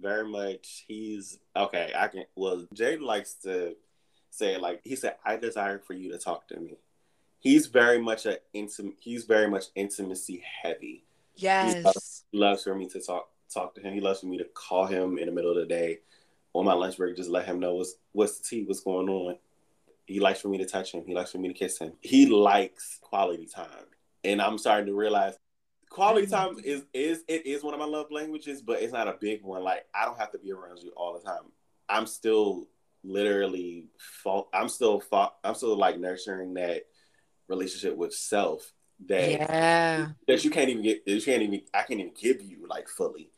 very much he's okay i can well jay likes to say it like he said i desire for you to talk to me. He's very much a intimate he's very much intimacy heavy. Yes. he loves for me to talk talk to him. He loves for me to call him in the middle of the day on my lunch break just let him know what's what's the tea what's going on. He likes for me to touch him. He likes for me to kiss him. He likes quality time. And i'm starting to realize quality mm. time is is it is one of my love languages, but it's not a big one. Like I don't have to be around you all the time. I'm still literally fault. I'm still fa- I'm still like nurturing that relationship with self that Yeah. that you can't even get. You can't even. I can't even give you like fully.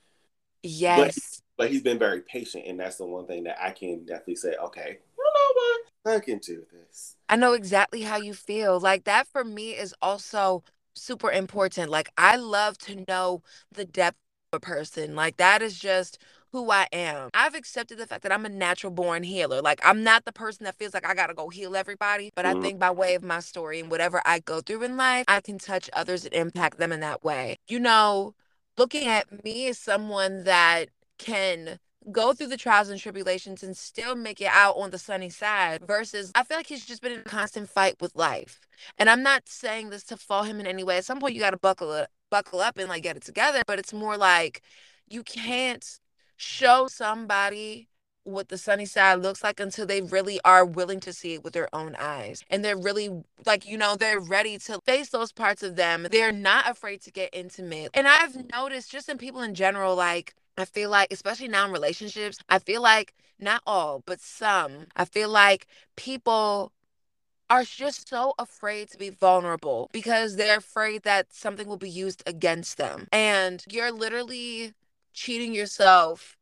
Yes. But he's been very patient, and that's the one thing that I can definitely say. Okay, you know what? I can do this. I know exactly how you feel. Like that for me is also super important. Like I love to know the depth of a person. Like that is just who I am. I've accepted the fact that I'm a natural born healer. Like I'm not the person that feels like I gotta go heal everybody, but mm-hmm. I think by way of my story and whatever I go through in life, I can touch others and impact them in that way. You know, looking at me as someone that can go through the trials and tribulations and still make it out on the sunny side versus I feel like he's just been in a constant fight with life. And I'm not saying this to fall him in any way. At some point you got to buckle it buckle up and like get it together, but it's more like you can't show somebody what the sunny side looks like until they really are willing to see it with their own eyes. And they're really like, you know, they're ready to face those parts of them. They're not afraid to get intimate. And I've noticed just in people in general, like, I feel like, especially now in relationships, I feel like not all, but some, I feel like people are just so afraid to be vulnerable because they're afraid that something will be used against them. And you're literally cheating yourself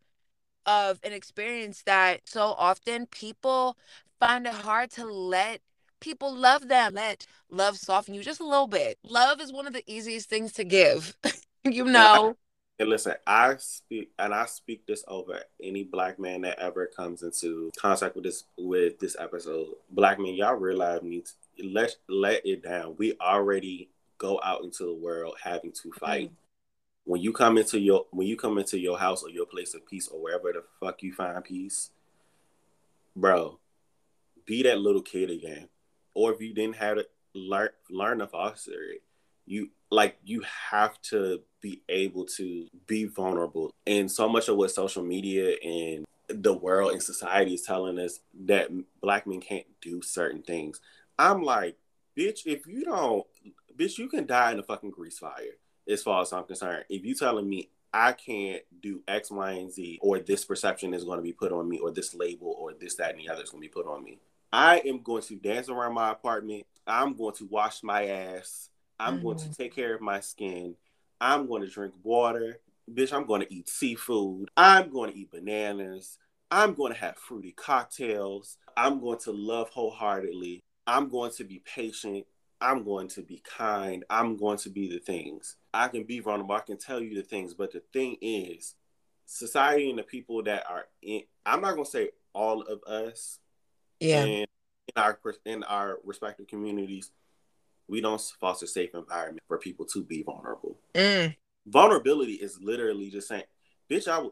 of an experience that so often people find it hard to let people love them. Let love soften you just a little bit. Love is one of the easiest things to give. you know. And listen, I speak and I speak this over any black man that ever comes into contact with this with this episode. Black men, y'all realize needs let let it down. We already go out into the world having to fight. Mm-hmm. When you come into your when you come into your house or your place of peace or wherever the fuck you find peace, bro, be that little kid again. Or if you didn't have to learn learn to foster it, you like you have to be able to be vulnerable. And so much of what social media and the world and society is telling us that black men can't do certain things. I'm like, bitch, if you don't, bitch, you can die in a fucking grease fire, as far as I'm concerned. If you telling me I can't do X, Y, and Z, or this perception is going to be put on me, or this label, or this, that, and the other is going to be put on me, I am going to dance around my apartment. I'm going to wash my ass. I'm mm-hmm. going to mm-hmm. take care of my skin. I'm going to drink water. Bitch, I'm going to eat seafood. I'm going to eat bananas. I'm going to have fruity cocktails. I'm going to love wholeheartedly. I'm going to be patient. I'm going to be kind. I'm going to be the things. I can be vulnerable. I can tell you the things. But the thing is, society and the people that are in, I'm not going to say all of us. Yeah. in our in our respective communities, we don't foster safe environment for people to be vulnerable. Mm. Vulnerability is literally just saying, bitch, I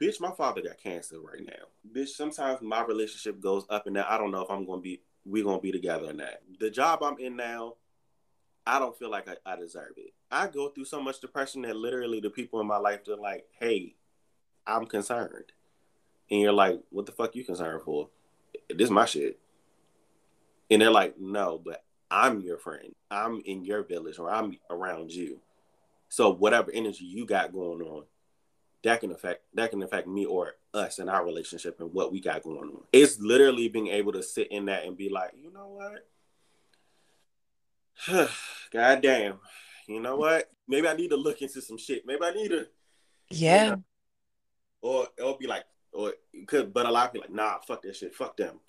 bitch, my father got cancer right now. Bitch, sometimes my relationship goes up and down. I don't know if I'm gonna be we're gonna be together or not. The job I'm in now, I don't feel like I, I deserve it. I go through so much depression that literally the people in my life are like, hey, I'm concerned. And you're like, what the fuck you concerned for? This is my shit. And they're like, no, but I'm your friend. I'm in your village or I'm around you. So whatever energy you got going on, that can affect that can affect me or us and our relationship and what we got going on. It's literally being able to sit in that and be like, you know what? God damn. You know what? Maybe I need to look into some shit. Maybe I need to Yeah. You know, or it'll be like or could but a lot of people like, nah, fuck that shit. Fuck them.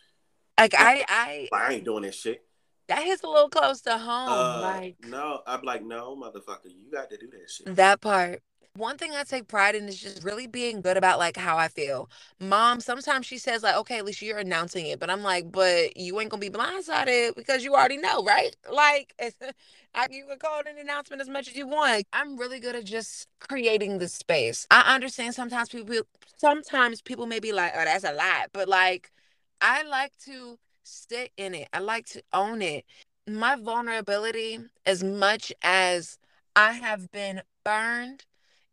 Like I I I ain't doing that shit that hits a little close to home. Uh, like no, I'm like, no, motherfucker, you got to do that shit. That part. One thing I take pride in is just really being good about like how I feel. Mom, sometimes she says like, okay, at least you're announcing it, but I'm like, but you ain't gonna be blindsided because you already know, right? Like, I, you can call it an announcement as much as you want. I'm really good at just creating the space. I understand sometimes people, sometimes people may be like, oh, that's a lot, but like, I like to sit in it. I like to own it. My vulnerability, as much as I have been burned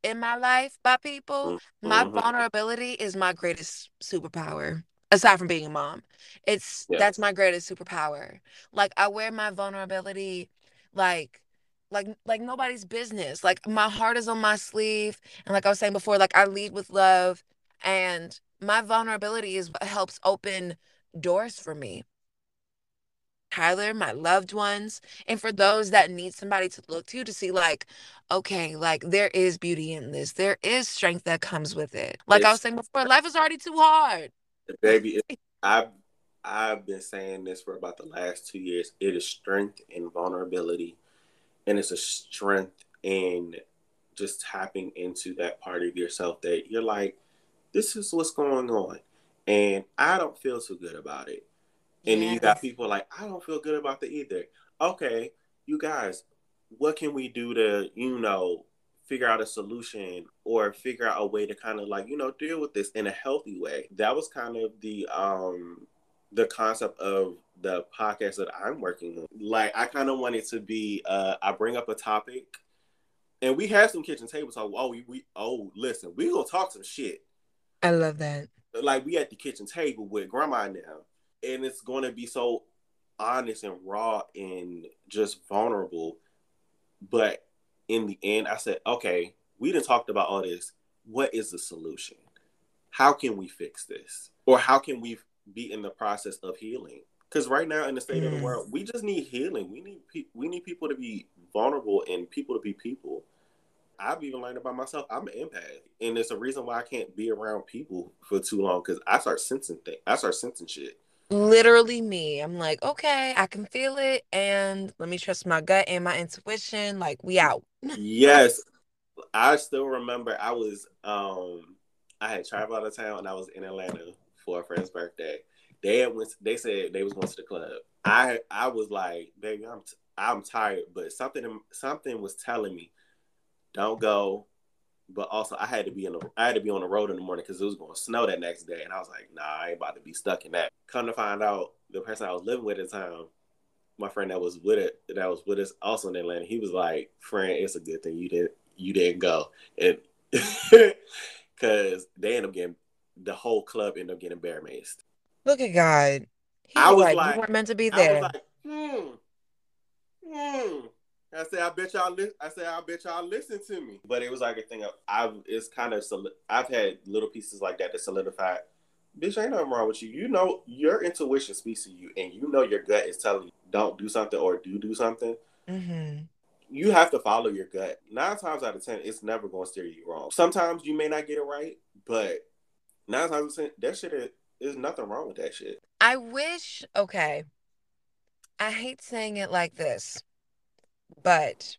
in my life by people, mm-hmm. my vulnerability is my greatest superpower. Aside from being a mom, it's yeah. that's my greatest superpower. Like I wear my vulnerability like like like nobody's business. Like my heart is on my sleeve and like I was saying before like I lead with love and my vulnerability is what helps open doors for me. Tyler, my loved ones, and for those that need somebody to look to to see, like, okay, like there is beauty in this. There is strength that comes with it. Like it's, I was saying before, life is already too hard. Baby, I've I've been saying this for about the last two years. It is strength and vulnerability, and it's a strength in just tapping into that part of yourself that you're like, this is what's going on. And I don't feel so good about it. And then you got people like, I don't feel good about the either. Okay, you guys, what can we do to, you know, figure out a solution or figure out a way to kind of like, you know, deal with this in a healthy way? That was kind of the um the concept of the podcast that I'm working on. Like I kind of want it to be uh I bring up a topic and we have some kitchen table talk. Oh, we, we oh listen, we gonna talk some shit. I love that. Like we at the kitchen table with grandma now. And it's gonna be so honest and raw and just vulnerable. But in the end, I said, okay, we didn't talked about all this. What is the solution? How can we fix this? Or how can we be in the process of healing? Because right now in the state of the world, we just need healing. We need pe- we need people to be vulnerable and people to be people. I've even learned about myself. I'm an empath, and it's a reason why I can't be around people for too long because I start sensing things. I start sensing shit. Literally me. I'm like, okay, I can feel it, and let me trust my gut and my intuition. Like, we out. yes, I still remember. I was um, I had traveled out of town, and I was in Atlanta for a friend's birthday. They went. They said they was going to the club. I I was like, baby, I'm t- I'm tired, but something something was telling me don't go. But also, I had to be in the I had to be on the road in the morning because it was going to snow that next day, and I was like, Nah, I ain't about to be stuck in that. Come to find out, the person I was living with at the time, my friend that was with it, that was with us also in Atlanta, he was like, "Friend, it's a good thing you didn't you didn't go," and because they end up getting the whole club end up getting bear maced. Look at God. He I was like, like, you weren't meant to be there. Like, hmm, hmm. I said, I bet y'all. Li- I said, I bet y'all listen to me. But it was like a thing. Of, I've it's kind of. Soli- I've had little pieces like that to solidify. Bitch, ain't nothing wrong with you. You know your intuition speaks to you, and you know your gut is telling you don't do something or do do something. Mm-hmm. You have to follow your gut. Nine times out of ten, it's never going to steer you wrong. Sometimes you may not get it right, but nine times out of ten, that shit is, is nothing wrong with that shit. I wish. Okay, I hate saying it like this but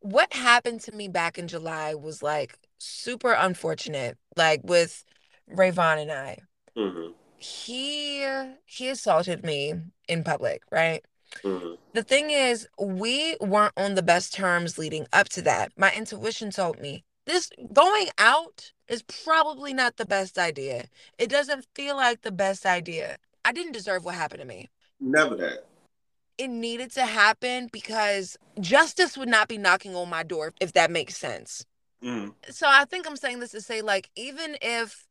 what happened to me back in July was like super unfortunate. Like with Rayvon and I, mm-hmm. he he assaulted me in public, right? Mm-hmm. The thing is, we weren't on the best terms leading up to that. My intuition told me this going out is probably not the best idea. It doesn't feel like the best idea. I didn't deserve what happened to me. Never that it needed to happen because justice would not be knocking on my door if that makes sense. Mm. So I think I'm saying this to say like even if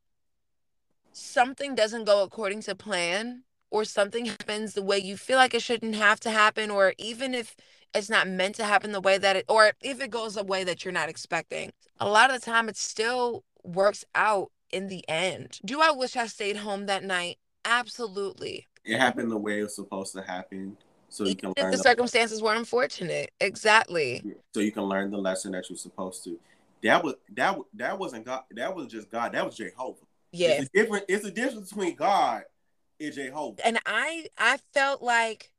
something doesn't go according to plan or something happens the way you feel like it shouldn't have to happen or even if it's not meant to happen the way that it or if it goes a way that you're not expecting a lot of the time it still works out in the end do i wish i stayed home that night absolutely it happened the way it was supposed to happen so you can learn the, the circumstances were unfortunate. Exactly. So you can learn the lesson that you're supposed to. That was that that wasn't God. That was just God. That was Jehovah. Yeah. It's a different. It's a difference between God and Jehovah. And I I felt like.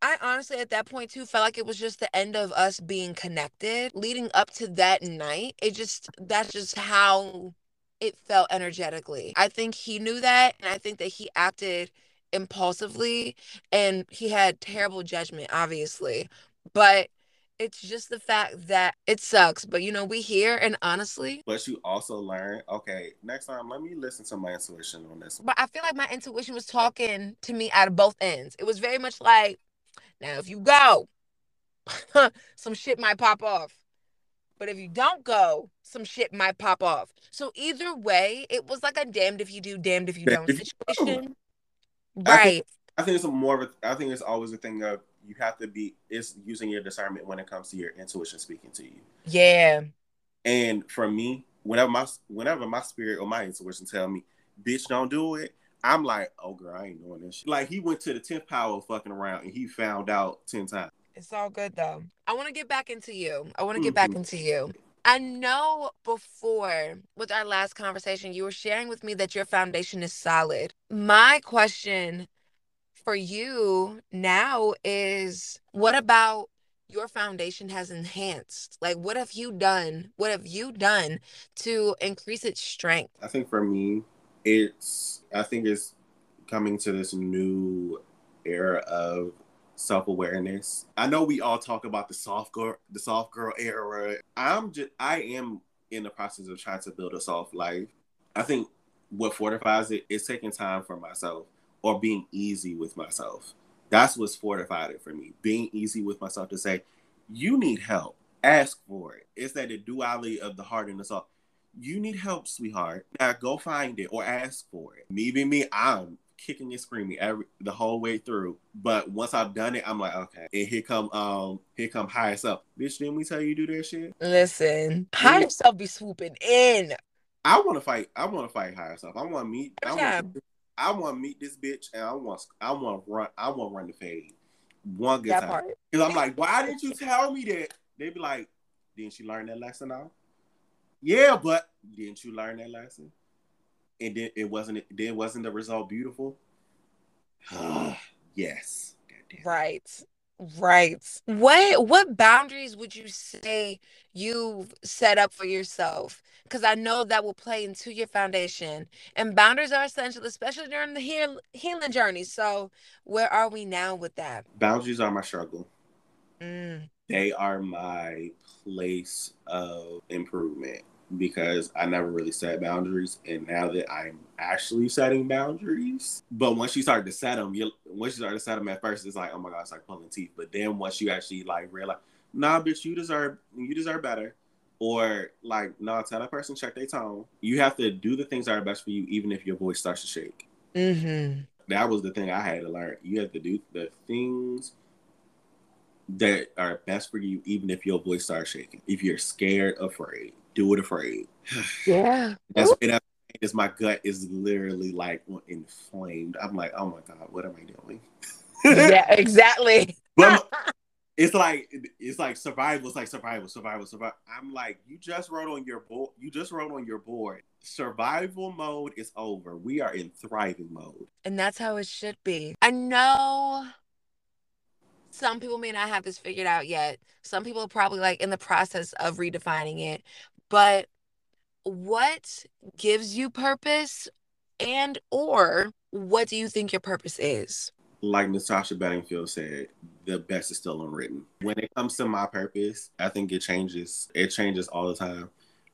I honestly, at that point too, felt like it was just the end of us being connected. Leading up to that night, it just, that's just how it felt energetically. I think he knew that. And I think that he acted impulsively and he had terrible judgment obviously but it's just the fact that it sucks but you know we hear and honestly but you also learn okay next time let me listen to my intuition on this but i feel like my intuition was talking to me out of both ends. It was very much like now if you go some shit might pop off but if you don't go some shit might pop off. So either way it was like a damned if you do damned if you don't. situation Right. I think, I think it's a more of a, I think it's always a thing of you have to be it's using your discernment when it comes to your intuition speaking to you. Yeah. And for me, whenever my whenever my spirit or my intuition tell me, bitch, don't do it, I'm like, oh girl, I ain't doing this shit. Like he went to the tenth power of fucking around and he found out ten times. It's all good though. I want to get back into you. I want to get mm-hmm. back into you. I know before with our last conversation, you were sharing with me that your foundation is solid. My question for you now is what about your foundation has enhanced? Like, what have you done? What have you done to increase its strength? I think for me, it's, I think it's coming to this new era of self awareness. I know we all talk about the soft girl, the soft girl era. I'm just, I am in the process of trying to build a soft life. I think what fortifies it is taking time for myself or being easy with myself. That's what's fortified it for me. Being easy with myself to say, you need help. Ask for it. It's that the duality of the heart and the soul. You need help, sweetheart. Now go find it or ask for it. Me being me, I'm kicking and screaming every the whole way through. But once I've done it, I'm like, okay. And here come um here come highest up. Bitch, didn't we tell you do that shit? Listen, highest up be swooping in. I want to fight. I want to fight higher up. I want to meet. I want, I want to meet this bitch, and I want. I want to run. I want to run the fade. One good that time. Because I'm like, why didn't you tell me that? They be like, didn't she learn that lesson now? Yeah, but didn't you learn that lesson? And then it wasn't then wasn't the result beautiful? yes. Right. Right. What what boundaries would you say you've set up for yourself? Because I know that will play into your foundation. And boundaries are essential, especially during the heal, healing journey. So where are we now with that? Boundaries are my struggle. Mm. They are my place of improvement because I never really set boundaries, and now that I'm actually setting boundaries, but once you start to set them, you once you start to set them at first, it's like, oh my god, it's like pulling teeth. But then once you actually like realize, nah, bitch, you deserve you deserve better, or like, nah, tell that person check their tone. You have to do the things that are best for you, even if your voice starts to shake. Mm-hmm. That was the thing I had to learn. You have to do the things that are best for you, even if your voice starts shaking. If you're scared, afraid do it afraid. Yeah. That's it. Is my gut is literally like inflamed. I'm like, oh my god, what am I doing? yeah, exactly. but it's like it's like survival. It's like survival, survival, survival. I'm like, you just wrote on your board. You just wrote on your board. Survival mode is over. We are in thriving mode, and that's how it should be. I know some people may not have this figured out yet. Some people are probably like in the process of redefining it. But what gives you purpose and or what do you think your purpose is? Like Natasha Bedingfield said, the best is still unwritten. When it comes to my purpose, I think it changes. It changes all the time.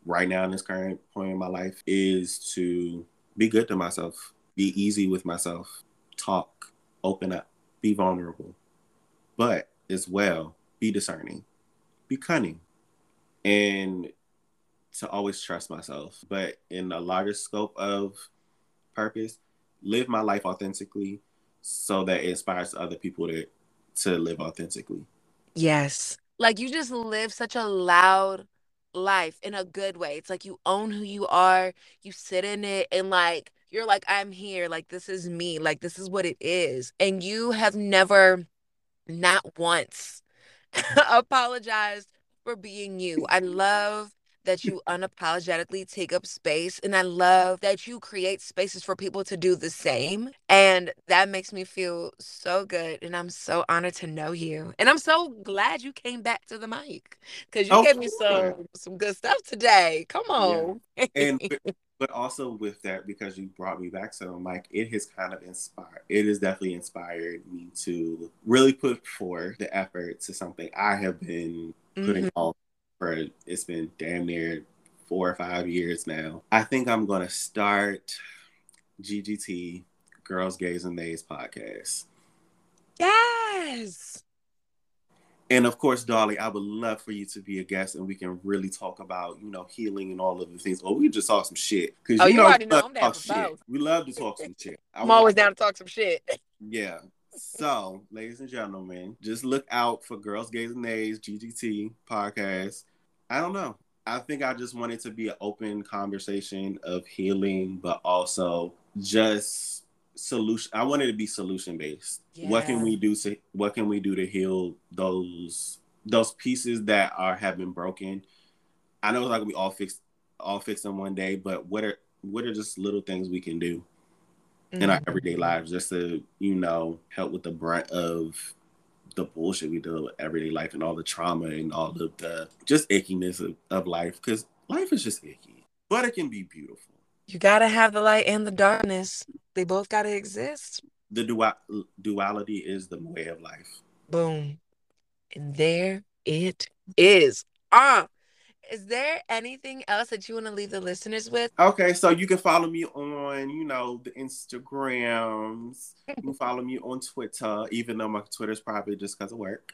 Right now, in this current point in my life, is to be good to myself, be easy with myself, talk, open up, be vulnerable, but as well, be discerning, be cunning. And to always trust myself. But in a larger scope of purpose, live my life authentically so that it inspires other people to to live authentically. Yes. Like you just live such a loud life in a good way. It's like you own who you are, you sit in it and like you're like I'm here, like this is me, like this is what it is. And you have never not once apologized for being you. I love that you unapologetically take up space. And I love that you create spaces for people to do the same. And that makes me feel so good. And I'm so honored to know you. And I'm so glad you came back to the mic because you oh, gave me some some good stuff today. Come on. Yeah. And but also with that, because you brought me back to the mic, it has kind of inspired. It has definitely inspired me to really put forth the effort to something I have been putting mm-hmm. all for it's been damn near four or five years now. I think I'm gonna start GGT Girls, Gays, and Theys podcast. Yes. And of course, Dolly, I would love for you to be a guest and we can really talk about, you know, healing and all of the things. Or we just talk some shit. Because oh, you, you know, already know I'm down for shit. We love to talk some shit. I'm always down to talk some shit. Yeah. So, ladies and gentlemen, just look out for Girls, Gays, and Theys GGT podcast. I don't know. I think I just wanted to be an open conversation of healing, but also just solution. I wanted to be solution based. Yeah. What can we do to What can we do to heal those those pieces that are have been broken? I know it's not gonna be all fixed, all fixed in one day, but what are what are just little things we can do? In our mm-hmm. everyday lives just to you know help with the brunt of the bullshit we deal with everyday life and all the trauma and all of the just ickiness of, of life because life is just icky, but it can be beautiful. You gotta have the light and the darkness. They both gotta exist. The dual- duality is the way of life. Boom. And there it is. Ah. Is there anything else that you want to leave the listeners with? Okay, so you can follow me on, you know, the Instagrams. You can follow me on Twitter, even though my Twitter's probably just because of work.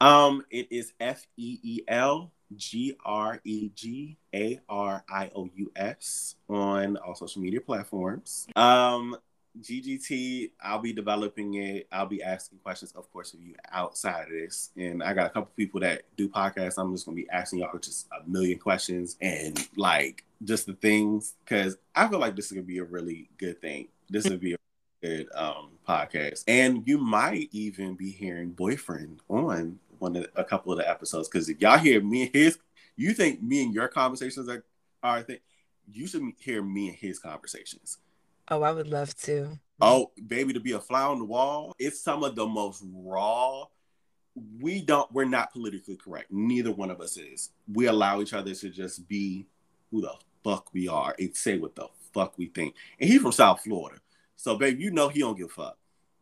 Um, it is F E E L G R E G A R I O U S on all social media platforms. Um, GGT, I'll be developing it. I'll be asking questions, of course, of you outside of this. And I got a couple people that do podcasts. I'm just gonna be asking y'all just a million questions and like just the things because I feel like this is gonna be a really good thing. This would be a good um podcast. And you might even be hearing boyfriend on one of a couple of the episodes. Because if y'all hear me and his, you think me and your conversations are are thing, you should hear me and his conversations. Oh, I would love to. Oh, baby, to be a fly on the wall. It's some of the most raw. We don't. We're not politically correct. Neither one of us is. We allow each other to just be who the fuck we are and say what the fuck we think. And he's from South Florida, so baby, you know he don't give a fuck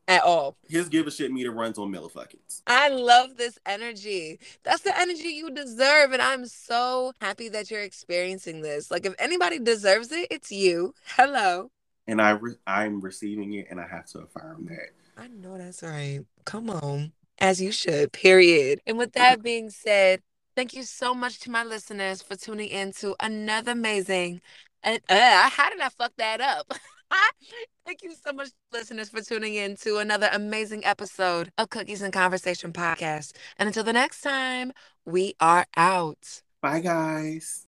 at all. His give a shit meter runs on millifuckings. I love this energy. That's the energy you deserve. And I'm so happy that you're experiencing this. Like, if anybody deserves it, it's you. Hello and I re- I'm receiving it, and I have to affirm that. I know that's right. Come on, as you should. Period. And with that being said, thank you so much to my listeners for tuning in to another amazing. And uh, how did I fuck that up? Thank you so much, listeners, for tuning in to another amazing episode of Cookies and Conversation podcast. And until the next time, we are out. Bye, guys.